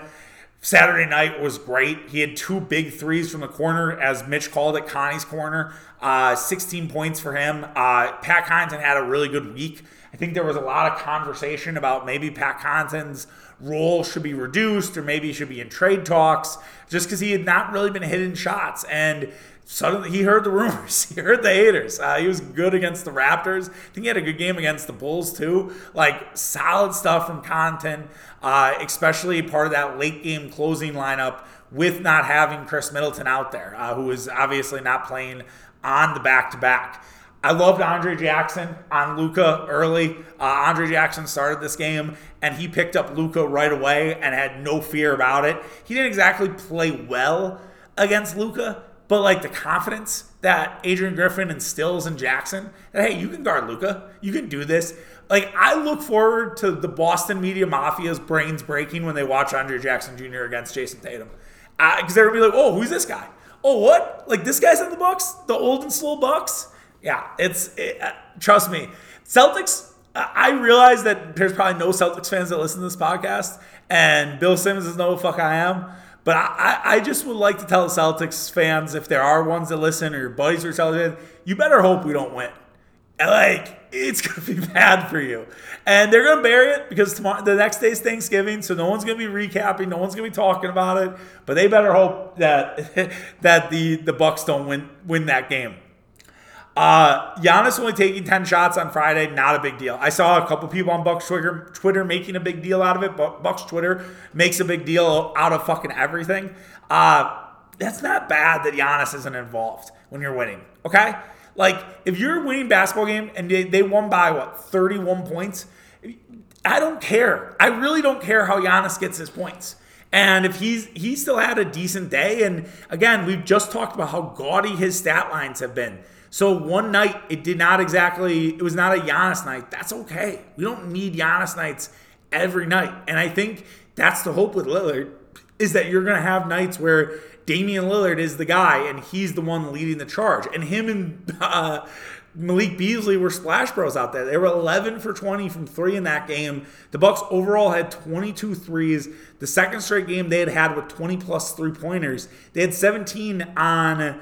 Saturday night was great. He had two big threes from the corner, as Mitch called it, Connie's corner. Uh, 16 points for him. Uh, Pat Connaughton had a really good week. I think there was a lot of conversation about maybe Pat Connaughton's role should be reduced or maybe he should be in trade talks just because he had not really been hitting shots. And suddenly he heard the rumors. He heard the haters. Uh, he was good against the Raptors. I think he had a good game against the Bulls too. Like solid stuff from Connaughton, uh, especially part of that late game closing lineup with not having Khris Middleton out there, uh, was obviously not playing on the back to back. I loved Andre Jackson on Luka early. Uh, Andre Jackson started this game and he picked up Luka right away and had no fear about it. He didn't exactly play well against Luka, but like the confidence that Adrian Griffin instills in Jackson that hey, you can guard Luka, you can do this. Like I look forward to the Boston media mafia's brains breaking when they watch Andre Jackson Jr. against Jayson Tatum, because uh, they're gonna be like, oh, who's this guy? Oh, what? Like this guy's in the Bucks, the old and slow Bucks yeah, it's it, uh, trust me, Celtics. I realize that there's probably no Celtics fans that listen to this podcast, and Bill Simmons is no fuck I am. But I, I just would like to tell the Celtics fans, if there are ones that listen or your buddies are Celtics, you better hope we don't win. Like it's gonna be bad for you, and they're gonna bury it because tomorrow, the next day is Thanksgiving, so no one's gonna be recapping, no one's gonna be talking about it. But they better hope that that the the Bucks don't win win that game. Uh, Giannis only taking 10 shots on Friday, not a big deal. I saw a couple people on Bucks Twitter, Twitter making a big deal out of it, but Bucks Twitter makes a big deal out of fucking everything. Uh, that's not bad that Giannis isn't involved when you're winning, okay? Like, if you're winning basketball game and they, they won by, what, 31 points, I don't care. I really don't care how Giannis gets his points. And if he's he still had a decent day, and again, we've just talked about how gaudy his stat lines have been. So one night it did not exactly, it was not a Giannis night. That's okay. We don't need Giannis nights every night. And I think that's the hope with Lillard is that you're going to have nights where Damian Lillard is the guy and he's the one leading the charge. And him and uh, Malik Beasley were splash bros out there. They were 11 for 20 from three in that game. The Bucks overall had 22 threes. The second straight game they had had with 20 plus three pointers. They had 17 on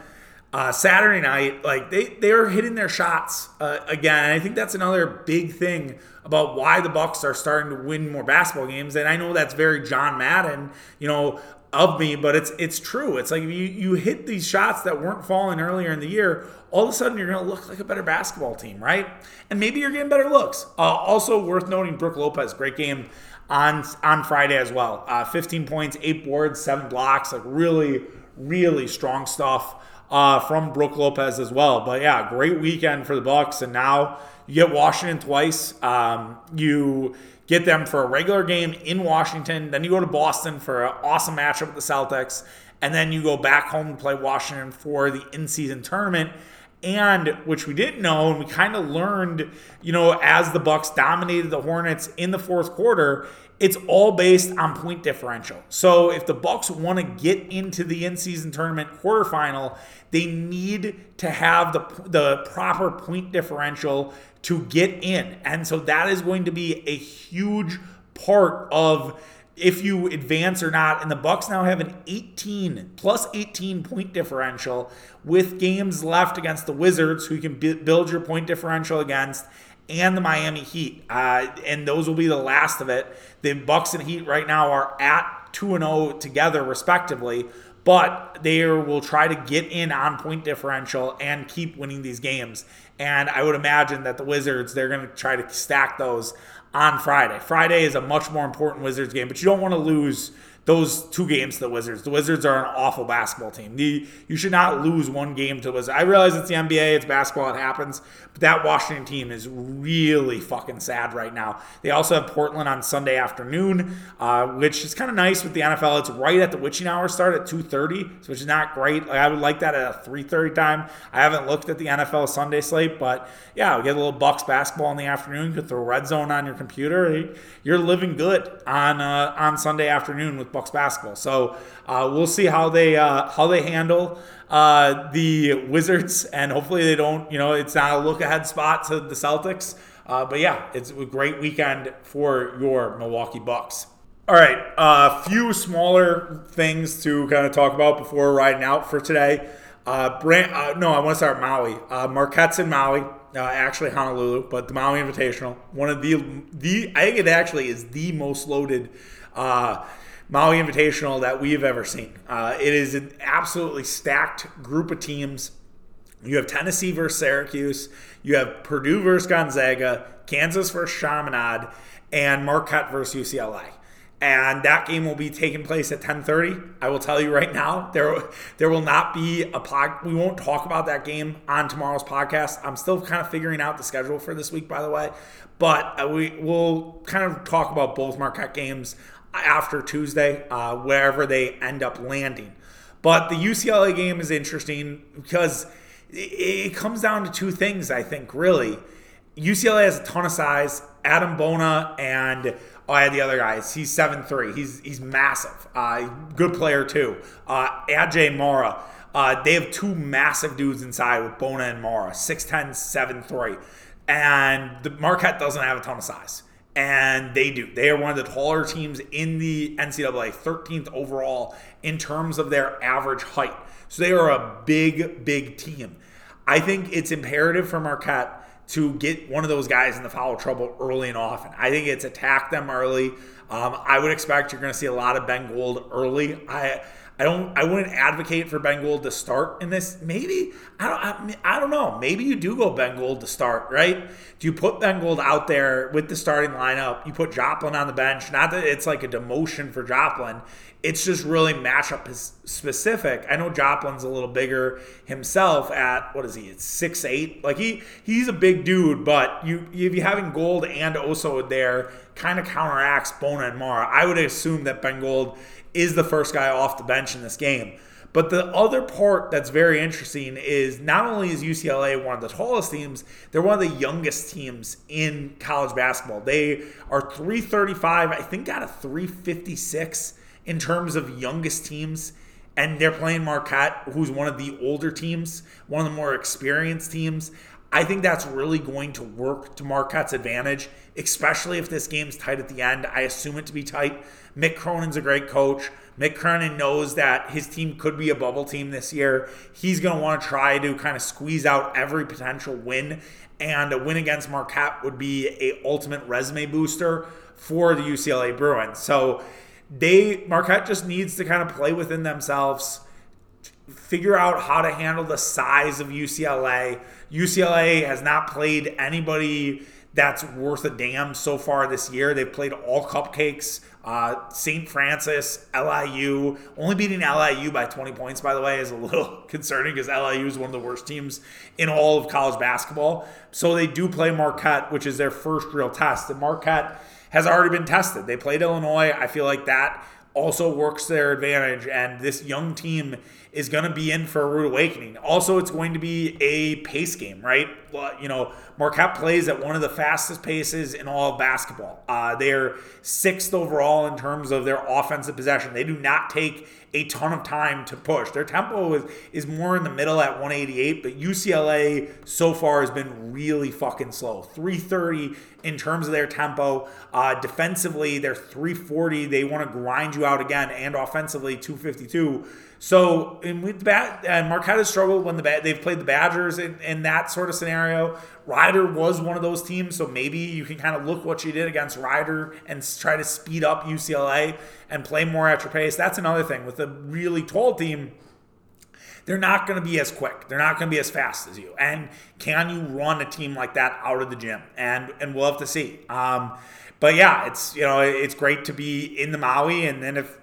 uh, Saturday night, like they they are hitting their shots uh, again. And I think that's another big thing about why the Bucks are starting to win more basketball games. And I know that's very John Madden, you know, of me, but it's it's true. It's like you you hit these shots that weren't falling earlier in the year, all of a sudden you're going to look like a better basketball team, right? And maybe you're getting better looks. Uh, also worth noting, Brook Lopez, great game on on Friday as well. Uh, 15 points, eight boards, seven blocks, like really really strong stuff uh, from Brook Lopez as well. But yeah, great weekend for the Bucks, and now you get Washington twice. Um, you get them for a regular game in Washington, then you go to Boston for an awesome matchup with the Celtics, and then you go back home to play Washington for the in-season tournament. And which we didn't know, and we kind of learned, you know, as the Bucks dominated the Hornets in the fourth quarter, it's all based on point differential. So if the Bucks want to get into the in-season tournament quarterfinal, they need to have the the proper point differential to get in. And so that is going to be a huge part of if you advance or not. And the Bucks now have an 18 plus 18 point differential with games left against the Wizards, who you can build your point differential against, and the Miami Heat. Uh, and those will be the last of it. The Bucks and Heat right now are at 2 and 0 together respectively, but they will try to get in on point differential and keep winning these games. And I would imagine that the Wizards they're going to try to stack those on Friday. Friday is a much more important Wizards game, but you don't want to lose those two games to the Wizards. The Wizards are an awful basketball team. The, you should not lose one game to the Wizards. I realize it's the NBA, it's basketball, it happens, but that Washington team is really fucking sad right now. They also have Portland on Sunday afternoon, uh, which is kind of nice with the NFL. It's right at the witching hour start at 2.30, which is not great. Like, I would like that at a 3.30 time. I haven't looked at the NFL Sunday slate, but yeah, we get a little Bucks basketball in the afternoon. You could throw Red Zone on your computer. You're living good on uh, on Sunday afternoon with Bucks basketball. So uh, we'll see how they uh, how they handle uh, the Wizards, and hopefully they don't. You know, it's not a look ahead spot to the Celtics. Uh, but yeah, it's a great weekend for your Milwaukee Bucks. All right, a uh, few smaller things to kind of talk about before riding out for today. Uh, Brand, no, I want to start Maui. Uh, Marquette's in Maui, uh, actually Honolulu, but the Maui Invitational, one of the the I think it actually is the most loaded uh, Maui Invitational that we've ever seen. Uh, it is an absolutely stacked group of teams. You have Tennessee versus Syracuse, you have Purdue versus Gonzaga, Kansas versus Chaminade, and Marquette versus UCLA and that game will be taking place at 10:30. I will tell you right now, there there will not be a pod. We won't talk about that game on tomorrow's podcast. I'm still kind of figuring out the schedule for this week, by the way, but uh, we will kind of talk about both Marquette games after Tuesday, uh, wherever they end up landing. But the UCLA game is interesting because it comes down to two things. I think really, UCLA has a ton of size. Adem Bona and Oh, I had the other guys. He's seven three. He's he's massive. Uh, good player too. Uh, Aday Mara. Uh, they have two massive dudes inside with Bona and Mara, 6'10", 7'3". And the Marquette doesn't have a ton of size. And they do. They are one of the taller teams in the NCAA, 13th overall in terms of their average height. So they are a big, big team. I think it's imperative for Marquette to get one of those guys in the foul trouble early and often. I think it's attack them early. Um, I would expect you're going to see a lot of Ben Gold early. I I don't I wouldn't advocate for Ben to start in this. Maybe I don't I, I don't know. Maybe you do go Ben to start, right? Do you put Ben out there with the starting lineup? You put Joplin on the bench. Not that it's like a demotion for Joplin it's just really matchup specific. I know Joplin's a little bigger himself at what is he? It's six eight. Like he he's a big dude, but you if you having Gold and Oso there kind of counteracts Bona and Mara. I would assume that Ben is the first guy off the bench in this game. But the other part that's very interesting is not only is UCLA one of the tallest teams, they're one of the youngest teams in college basketball. They are 335, I think out of 356 in terms of youngest teams. And they're playing Marquette, who's one of the older teams, one of the more experienced teams. I think that's really going to work to Marquette's advantage, especially if this game's tight at the end. I assume it to be tight. Mick Cronin's a great coach. Mick Cronin knows that his team could be a bubble team this year. He's going to want to try to kind of squeeze out every potential win, and a win against Marquette would be a ultimate resume booster for the UCLA Bruins. So they Marquette just needs to kind of play within themselves, figure out how to handle the size of UCLA. UCLA has not played anybody that's worth a damn so far this year. They've played all cupcakes. Uh, St. Francis, LIU, only beating LIU by 20 points, by the way, is a little concerning because LIU is one of the worst teams in all of college basketball. So they do play Marquette, which is their first real test. And Marquette has already been tested. They played Illinois. I feel like that also works their advantage. And this young team is going to be in for a rude awakening. Also, it's going to be a pace game, right? You know, Marquette plays at one of the fastest paces in all of basketball. Uh, they're sixth overall in terms of their offensive possession. They do not take a ton of time to push. Their tempo is, is more in the middle at 188, but UCLA so far has been really fucking slow. 330 in terms of their tempo. Uh, defensively, they're 340. They want to grind you out again, and offensively, 252. So, in with bat, and Marquette has struggled when the they've played the Badgers in, in that sort of scenario. Rider was one of those teams, so maybe you can kind of look what she did against Rider and try to speed up UCLA and play more at your pace. That's another thing with a really tall team. They're not going to be as quick. They're not going to be as fast as you. And can you run a team like that out of the gym? And and we'll have to see. Um, but yeah, it's you know it's great to be in the Maui, and then if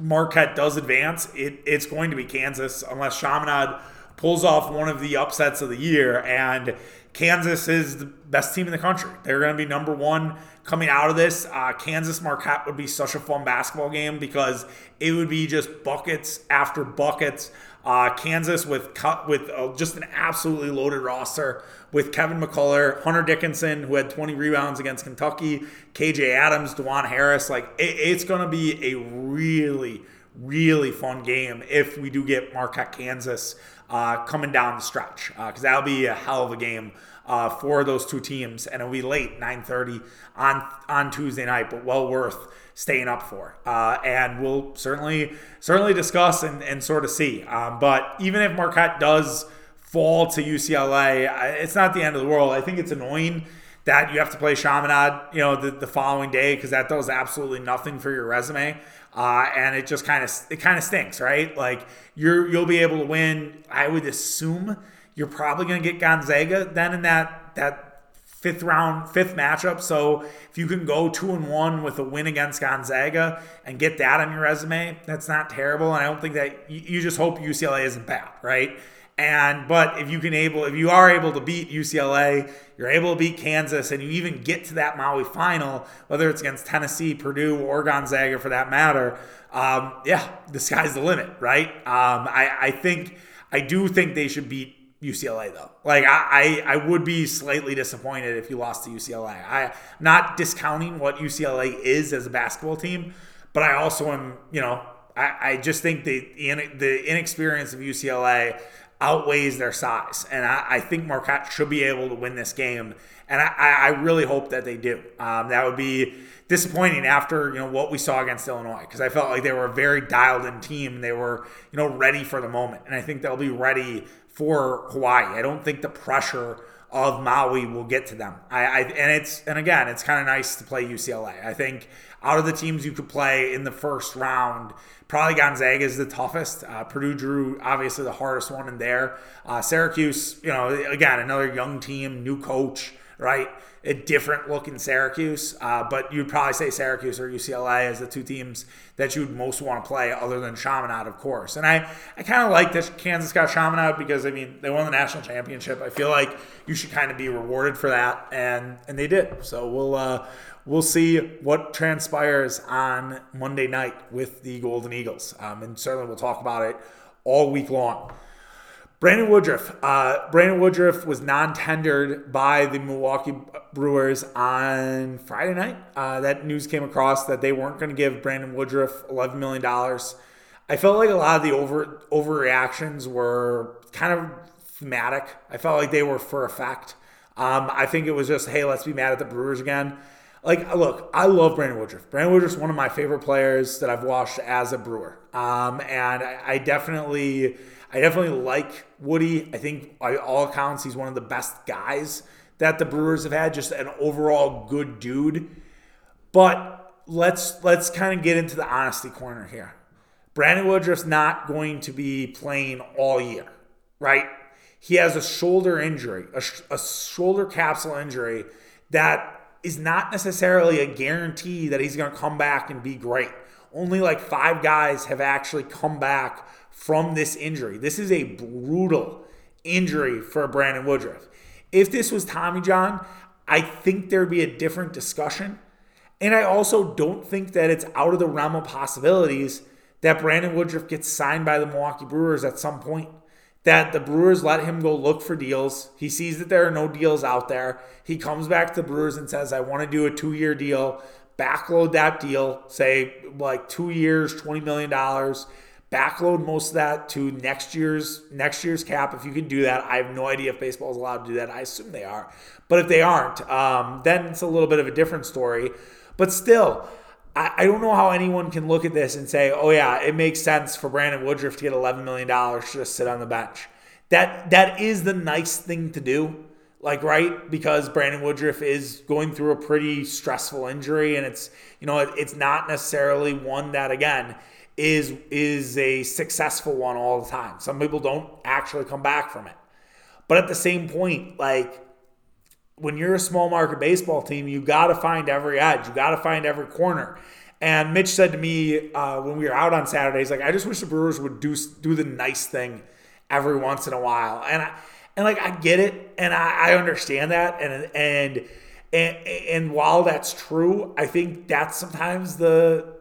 Marquette does advance, it, it's going to be Kansas unless Chaminade pulls off one of the upsets of the year. And Kansas is the best team in the country. They're going to be number one coming out of this. Uh, Kansas Marquette would be such a fun basketball game because it would be just buckets after buckets. Uh, Kansas with with uh, just an absolutely loaded roster with Kevin McCullar, Hunter Dickinson, who had 20 rebounds against Kentucky, KJ Adams, Dajuan Harris. Like it, it's going to be a really, really fun game if we do get Marquette, Kansas uh, coming down the stretch because uh, that'll be a hell of a game uh, for those two teams, and it'll be late 9:30 on on Tuesday night, but well worth staying up for. Uh, and we'll certainly certainly discuss and, and sort of see. Um, but even if Marquette does fall to UCLA, it's not the end of the world. I think it's annoying that you have to play Chaminade, you know, the, the following day because that does absolutely nothing for your resume. Uh, and it just kind of it kind of stinks, right? Like you're you'll be able to win. I would assume you're probably going to get Gonzaga then in that that fifth round, fifth matchup. So if you can go two and one with a win against Gonzaga and get that on your resume, that's not terrible. And I don't think that you, just hope UCLA isn't bad, right? And but if you can able, if you are able to beat UCLA, you're able to beat Kansas, and you even get to that Maui final, whether it's against Tennessee, Purdue, or Gonzaga for that matter, um, yeah, the sky's the limit, right? Um, I, I think I do think they should beat UCLA though. Like I, I, I would be slightly disappointed if you lost to UCLA. I not discounting what UCLA is as a basketball team, but I also am, you know, I, I just think the the inexperience of UCLA outweighs their size, and I, I think Marquette should be able to win this game, and I, I really hope that they do. Um, that would be disappointing after you know what we saw against Illinois because I felt like they were a very dialed in team. They were you know ready for the moment, and I think they'll be ready for Hawaii. I don't think the pressure of Maui will get to them. I, I and it's and again, it's kind of nice to play UCLA. I think out of the teams you could play in the first round, probably Gonzaga is the toughest. Uh, Purdue drew obviously the hardest one in there. Uh, Syracuse, you know, again another young team, new coach, right? a different look in Syracuse, uh, but you'd probably say Syracuse or UCLA as the two teams that you'd most want to play, other than Chaminade, of course. And I, I kind of like that Kansas got Chaminade because I mean they won the national championship. I feel like you should kind of be rewarded for that, and and they did. So we'll uh, we'll see what transpires on Monday night with the Golden Eagles, um, and certainly we'll talk about it all week long. Brandon Woodruff. Uh, Brandon Woodruff was non-tendered by the Milwaukee Brewers on Friday night. Uh, that news came across that they weren't going to give Brandon Woodruff $11 million. I felt like a lot of the over overreactions were kind of thematic. I felt like they were for effect. Um, I think it was just, hey, let's be mad at the Brewers again. Like, look, I love Brandon Woodruff. Brandon Woodruff's one of my favorite players that I've watched as a Brewer. Um, and I, I definitely I definitely like Woody. I think by all accounts, he's one of the best guys that the Brewers have had. Just an overall good dude. But let's let's kind of get into the honesty corner here. Brandon Woodruff's not going to be playing all year, right? He has a shoulder injury, a, a shoulder capsule injury that is not necessarily a guarantee that he's going to come back and be great. Only like five guys have actually come back from this injury. This is a brutal injury for Brandon Woodruff. If this was Tommy John, I think there'd be a different discussion. And I also don't think that it's out of the realm of possibilities that Brandon Woodruff gets signed by the Milwaukee Brewers at some point. That the Brewers let him go look for deals. He sees that there are no deals out there. He comes back to the Brewers and says, I want to do a two year deal, backload that deal, say like two years, $20 million backload most of that to next year's next year's cap if you can do that. I have no idea if baseball is allowed to do that. I assume they are, but if they aren't, um, then it's a little bit of a different story. But still, I, I don't know how anyone can look at this and say, "Oh yeah, it makes sense for Brandon Woodruff to get eleven million dollars to just sit on the bench." That that is the nice thing to do like right because Brandon Woodruff is going through a pretty stressful injury and it's you know it, it's not necessarily one that again is is a successful one all the time. Some people don't actually come back from it. But at the same point, like when you're a small market baseball team, you got to find every edge. You got to find every corner. And Mitch said to me uh, when we were out on Saturdays, like I just wish the Brewers would do do the nice thing every once in a while. And I, and like I get it, and I, I understand that, and and and and while that's true, I think that's sometimes the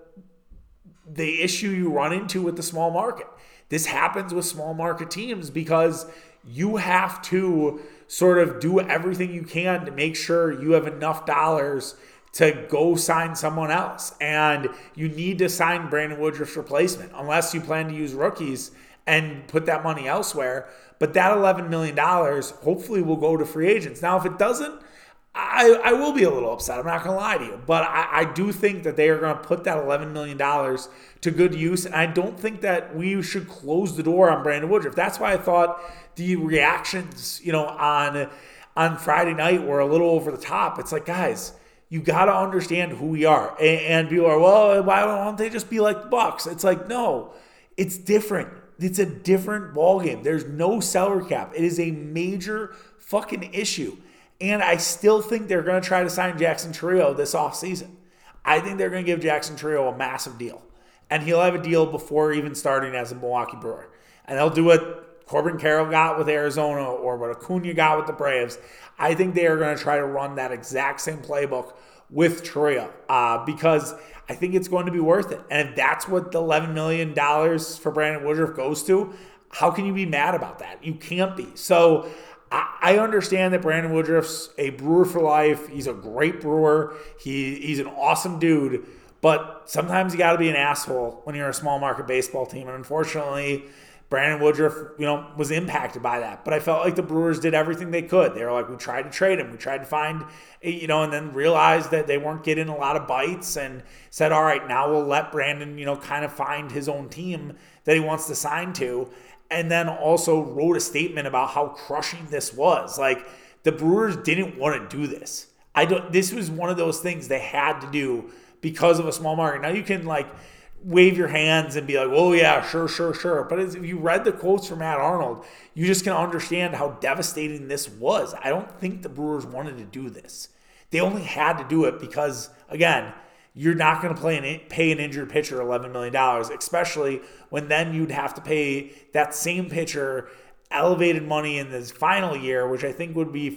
the issue you run into with the small market. This happens with small market teams because you have to sort of do everything you can to make sure you have enough dollars to go sign someone else. And you need to sign Brandon Woodruff's replacement unless you plan to use rookies and put that money elsewhere. But that $11 million hopefully will go to free agents. Now, if it doesn't, I, I will be a little upset. I'm not going to lie to you. But I, I do think that they are going to put that $11 million to good use. And I don't think that we should close the door on Brandon Woodruff. That's why I thought the reactions, you know, on on Friday night were a little over the top. It's like, guys, you got to understand who we are. And, and people are, well, why don't they just be like the Bucks? It's like, no, it's different. It's a different ballgame. There's no salary cap. It is a major fucking issue. And I still think they're going to try to sign Jackson Chourio this offseason. I think they're going to give Jackson Chourio a massive deal. And he'll have a deal before even starting as a Milwaukee Brewer. And they'll do what Corbin Carroll got with Arizona or what Acuna got with the Braves. I think they are going to try to run that exact same playbook with Chourio uh, because I think it's going to be worth it. And if that's what the $11 million for Brandon Woodruff goes to, how can you be mad about that? You can't be. So I understand that Brandon Woodruff's a brewer for life. He's a great brewer. He he's an awesome dude. But sometimes you got to be an asshole when you're a small market baseball team. And unfortunately, Brandon Woodruff, you know, was impacted by that. But I felt like the Brewers did everything they could. They were like, we tried to trade him, we tried to find, eh, you know, and then realized that they weren't getting a lot of bites and said, all right, now we'll let Brandon, you know, kind of find his own team that he wants to sign to and then also wrote a statement about how crushing this was. Like the Brewers didn't want to do this. I don't. This was one of those things they had to do because of a small market. Now you can like wave your hands and be like, "Oh yeah, sure, sure, sure." But if you read the quotes from Matt Arnold, you just can understand how devastating this was. I don't think the Brewers wanted to do this. They only had to do it because, again, you're not going to play an, pay an injured pitcher $11 million, especially when then you'd have to pay that same pitcher elevated money in this final year, which I think would be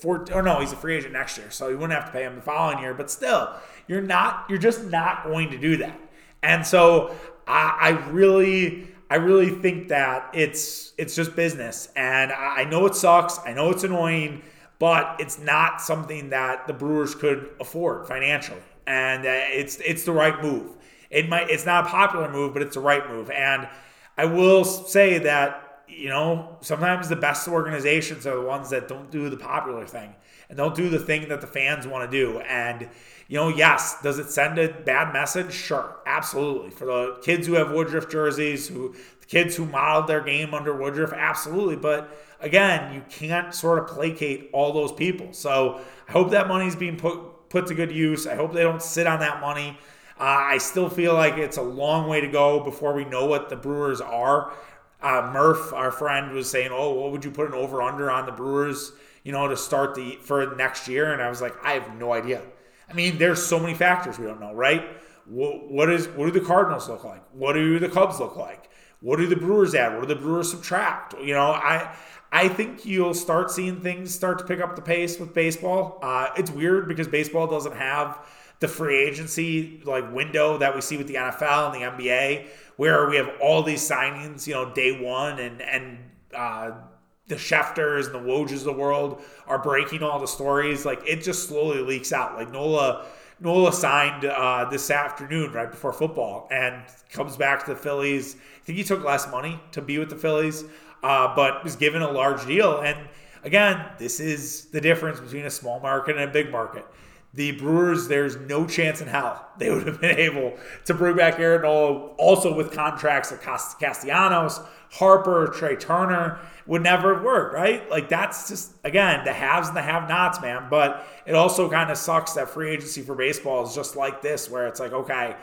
four. Or no, he's a free agent next year, so you wouldn't have to pay him the following year. But still, you're not. You're just not going to do that. And so I, I really, I really think that it's it's just business, and I know it sucks. I know it's annoying, but it's not something that the Brewers could afford financially and uh, it's it's the right move. It might it's not a popular move, but it's the right move. And I will say that you know sometimes the best organizations are the ones that don't do the popular thing and don't do the thing that the fans want to do. And you know, yes, does it send a bad message? Sure, absolutely. For the kids who have Woodruff jerseys, who the kids who modeled their game under Woodruff, absolutely. But again, you can't sort of placate all those people. So I hope that money's being put put to good use. I hope they don't sit on that money. Uh, I still feel like it's a long way to go before we know what the Brewers are. Uh, Murph, our friend, was saying, "Oh, what would you put an over under on the Brewers? You know, to start the for next year?" And I was like, "I have no idea. I mean, there's so many factors we don't know, right? What, what is what do the Cardinals look like? What do the Cubs look like? What do the Brewers add? What do the Brewers subtract? You know, I I think you'll start seeing things start to pick up the pace with baseball. Uh, it's weird because baseball doesn't have the free agency like window that we see with the NFL and the NBA, where we have all these signings, you know, day one, and and uh, the Schefters and the Wojs of the world are breaking all the stories. Like it just slowly leaks out. Like Nola. Nola signed uh, this afternoon right before football and comes back to the Phillies. I think he took less money to be with the Phillies uh, but was given a large deal. And again, this is the difference between a small market and a big market. The Brewers, there's no chance in hell they would have been able to bring back Aaron Nola, also with contracts of Castellanos, Harper, Trea Turner, would never have worked, right? Like that's just again the haves and the have-nots, man. But it also kind of sucks that free agency for baseball is just like this, where it's like, okay,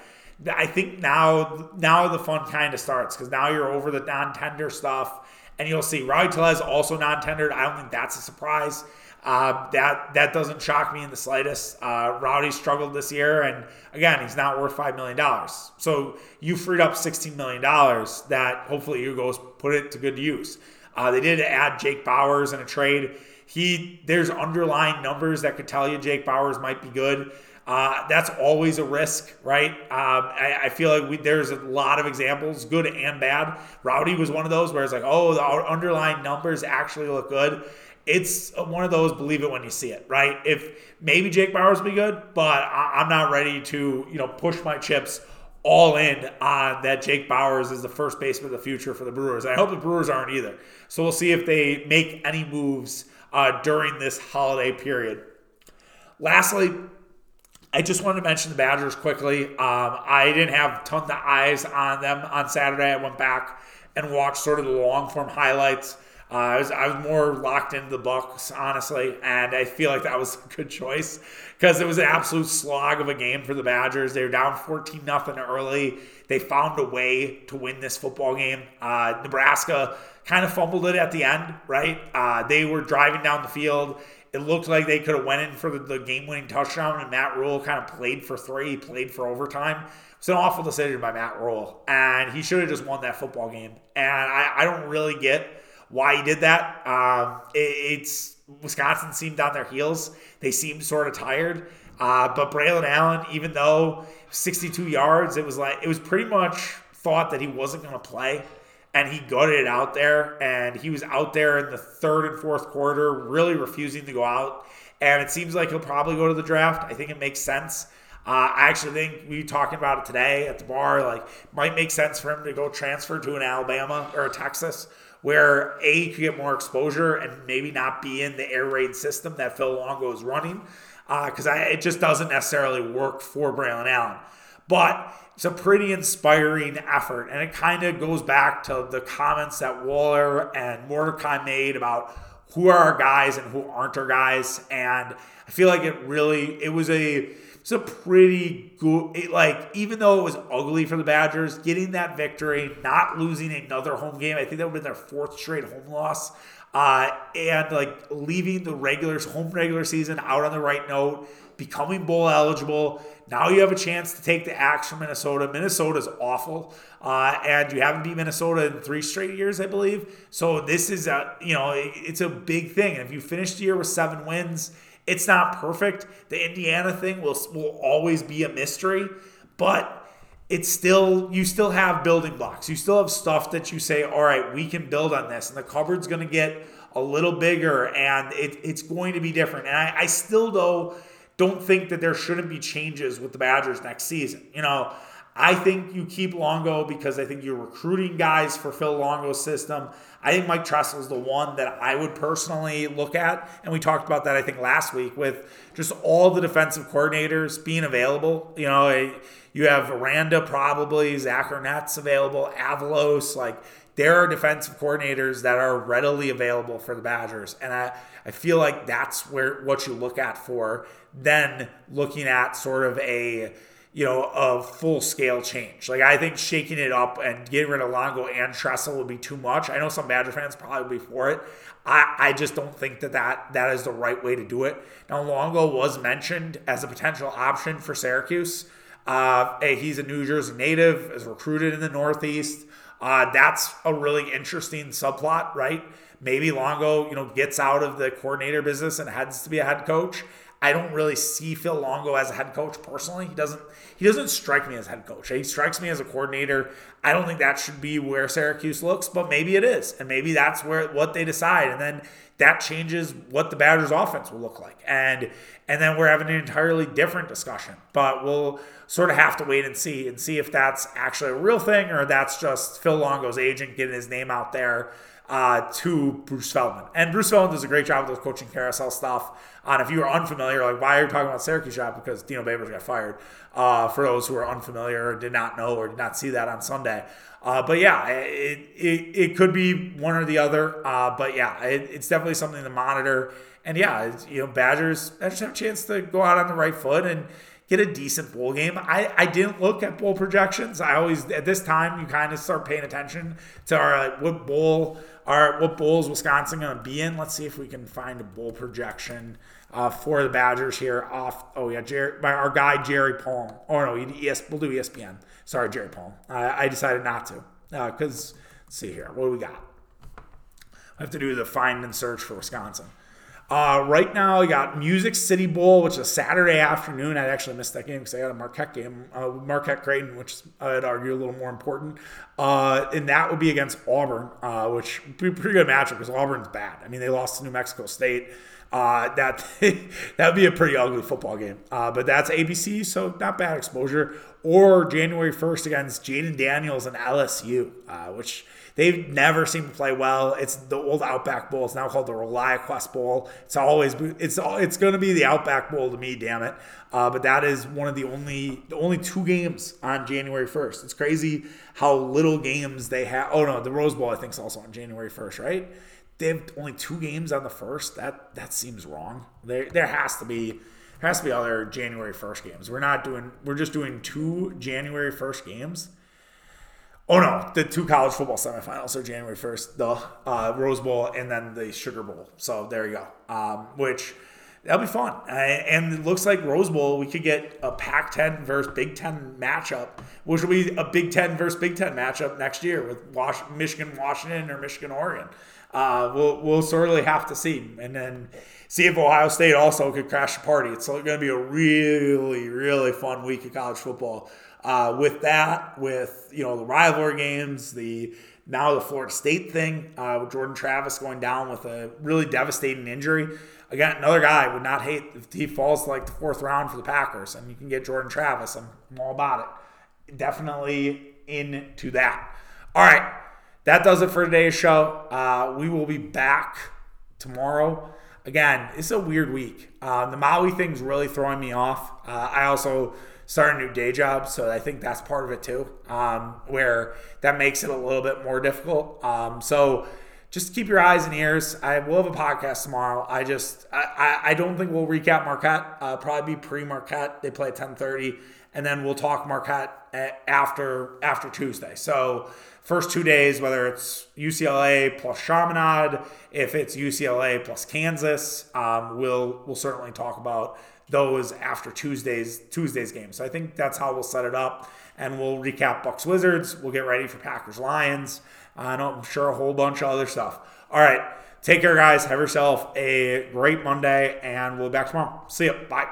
I think now now the fun kind of starts because now you're over the non-tender stuff and you'll see Rowdy Tellez also non-tendered. I don't think that's a surprise. Uh, that that doesn't shock me in the slightest. Uh, Rowdy struggled this year, and again, he's not worth five million dollars. So you freed up sixteen million dollars that hopefully you go put it to good use. Uh, they did add Jake Bauers in a trade. He there's underlying numbers that could tell you Jake Bauers might be good. Uh, that's always a risk, right? Um, I, I, feel like we, there's a lot of examples, good and bad. Rowdy was one of those where it's like, oh, the underlying numbers actually look good. It's one of those, believe it when you see it, right? If maybe Jake Bauers will be good, but I, I'm not ready to, you know, push my chips all in on that Jake Bauers is the first baseman of the future for the Brewers. I hope the Brewers aren't either. So we'll see if they make any moves uh, during this holiday period. Lastly, I just wanted to mention the Badgers quickly. Um, I didn't have tons of eyes on them on Saturday. I went back and watched sort of the long form highlights. Uh, I was I was more locked into the Bucks, honestly, and I feel like that was a good choice because it was an absolute slog of a game for the Badgers. They were down 14 nothing early. They found a way to win this football game. Uh, Nebraska kind of fumbled it at the end, right? Uh, they were driving down the field it looked like they could have went in for the, the game-winning touchdown, and Matt Rhule kind of played for three, played for overtime. It's an awful decision by Matt Rhule, and he should have just won that football game. And I, I don't really get why he did that. Um, it, it's Wisconsin seemed on their heels; they seemed sort of tired. Uh, but Braylon Allen, even though 62 yards, it was like it was pretty much thought that he wasn't going to play and he gutted it out there. And he was out there in the third and fourth quarter, really refusing to go out. And it seems like he'll probably go to the draft. I think it makes sense. Uh, I actually think we talking about it today at the bar. Like, might make sense for him to go transfer to an Alabama or a Texas, where a could get more exposure and maybe not be in the air raid system that Phil Longo is running, because uh, it just doesn't necessarily work for Braylon Allen. But it's a pretty inspiring effort. And it kind of goes back to the comments that Waller and Mordecai made about who are our guys and who aren't our guys. And I feel like it really, it was a, it's a pretty good, it, like, even though it was ugly for the Badgers, getting that victory, not losing another home game, I think that would have been their fourth straight home loss. Uh, and like leaving the regulars home regular season out on the right note, becoming bowl eligible, now you have a chance to take the axe from Minnesota. Minnesota's awful, uh, and you haven't beat Minnesota in three straight years, I believe. So this is a you know it's a big thing. And if you finish the year with seven wins, it's not perfect. The Indiana thing will will always be a mystery, but it's still you still have building blocks. You still have stuff that you say, all right, we can build on this, and the cupboard's going to get a little bigger, and it, it's going to be different. And I, I still though don't think that there shouldn't be changes with the Badgers next season. You know, I think you keep Longo because I think you're recruiting guys for Phil Longo's system. I think Mike Tressel is the one that I would personally look at. And we talked about that, I think, last week with just all the defensive coordinators being available. You know, you have Aranda probably, Zach available, Avalos. Like, there are defensive coordinators that are readily available for the Badgers. And I, I feel like that's where what you look at for then looking at sort of a you know a full scale change. Like I think shaking it up and getting rid of Longo and Tressel would be too much. I know some Badger fans probably be for it. I, I just don't think that, that that is the right way to do it. Now Longo was mentioned as a potential option for Syracuse. Uh, he's a New Jersey native, is recruited in the Northeast. Uh, that's a really interesting subplot, right? Maybe Longo, you know, gets out of the coordinator business and heads to be a head coach. I don't really see Phil Longo as a head coach personally. He doesn't he doesn't strike me as head coach. He strikes me as a coordinator. I don't think that should be where Syracuse looks, but maybe it is. And maybe that's where what they decide. And then that changes what the Badgers offense will look like. And and then we're having an entirely different discussion. But we'll sort of have to wait and see and see if that's actually a real thing or that's just Phil Longo's agent getting his name out there uh, to Bruce Feldman. And Bruce Feldman does a great job with those coaching carousel stuff. And if you are unfamiliar, like why are you talking about Syracuse job? Because Dino Babers got fired. Uh, for those who are unfamiliar or did not know or did not see that on Sunday. Uh, but yeah, it, it, it could be one or the other. Uh, but yeah, it, it's definitely something to monitor. And yeah, you know, Badgers, just have a chance to go out on the right foot and get a decent bowl game. I, I didn't look at bowl projections. I always at this time you kind of start paying attention to our like, what bowl are what bowls Wisconsin going to be in. Let's see if we can find a bowl projection uh, for the Badgers here. Off oh yeah, Jerry, our guy Jerry Palm. Oh no, ES, we'll do ESPN. Sorry, Jerry Palm. I, I decided not to because uh, let's see here. What do we got? I have to do the find and search for Wisconsin. Uh, right now, I got Music City Bowl, which is a Saturday afternoon. I'd actually missed that game because I had a Marquette game, uh, Marquette Creighton, which I'd argue a little more important. Uh, and that would be against Auburn, uh, which would be a pretty good matchup because Auburn's bad. I mean, they lost to New Mexico State. Uh, that that would be a pretty ugly football game. Uh, but that's ABC, so not bad exposure. Or January 1st against Jayden Daniels and LSU, which they've never seemed to play well. It's the old Outback Bowl. It's now called the ReliaQuest Bowl. It's always it's it's going to be the Outback Bowl to me, damn it. Uh, but that is one of the only the only two games on January 1st. It's crazy how little games they have. Oh no, the Rose Bowl I think is also on January 1st, right? they have only two games on the first. That that seems wrong. There there has to be has to be other January first games. We're not doing. We're just doing two January first games. Oh no, the two college football semifinals are January first. The uh, Rose Bowl and then the Sugar Bowl. So there you go. Um, which that'll be fun. And it looks like Rose Bowl, we could get a Pac 10 versus Big 10 matchup, which will be a Big 10 versus Big 10 matchup next year with Was- Michigan, Washington, or Michigan, Oregon. Uh, we'll, we'll certainly have to see. And then see if Ohio State also could crash the party. It's going to be a really, really fun week of college football. Uh, with that, with you know the rivalry games, the now the Florida State thing, uh, with Jordan Travis going down with a really devastating injury. Again, another guy would not hate if he falls like the fourth round for the Packers, and you can get Jordan Travis. I'm, I'm all about it. Definitely into that. All right, that does it for today's show. Uh, we will be back tomorrow. Again, it's a weird week. Uh, the Maui thing's really throwing me off. Uh, I also started a new day job, so I think that's part of it too, um, where that makes it a little bit more difficult. Um, so just keep your eyes and ears. I will have a podcast tomorrow. I just I, I don't think we'll recap Marquette. Uh, probably be pre Marquette. They play at ten thirty, and then we'll talk Marquette after after Tuesday. So first two days, whether it's UCLA plus Chaminade, if it's UCLA plus Kansas, um, we'll we'll certainly talk about those after Tuesday's Tuesday's game. So I think that's how we'll set it up, and we'll recap Bucks Wizards. We'll get ready for Packers Lions. I know I'm sure a whole bunch of other stuff. All right, take care, guys. Have yourself a great Monday, and we'll be back tomorrow. See you. Bye.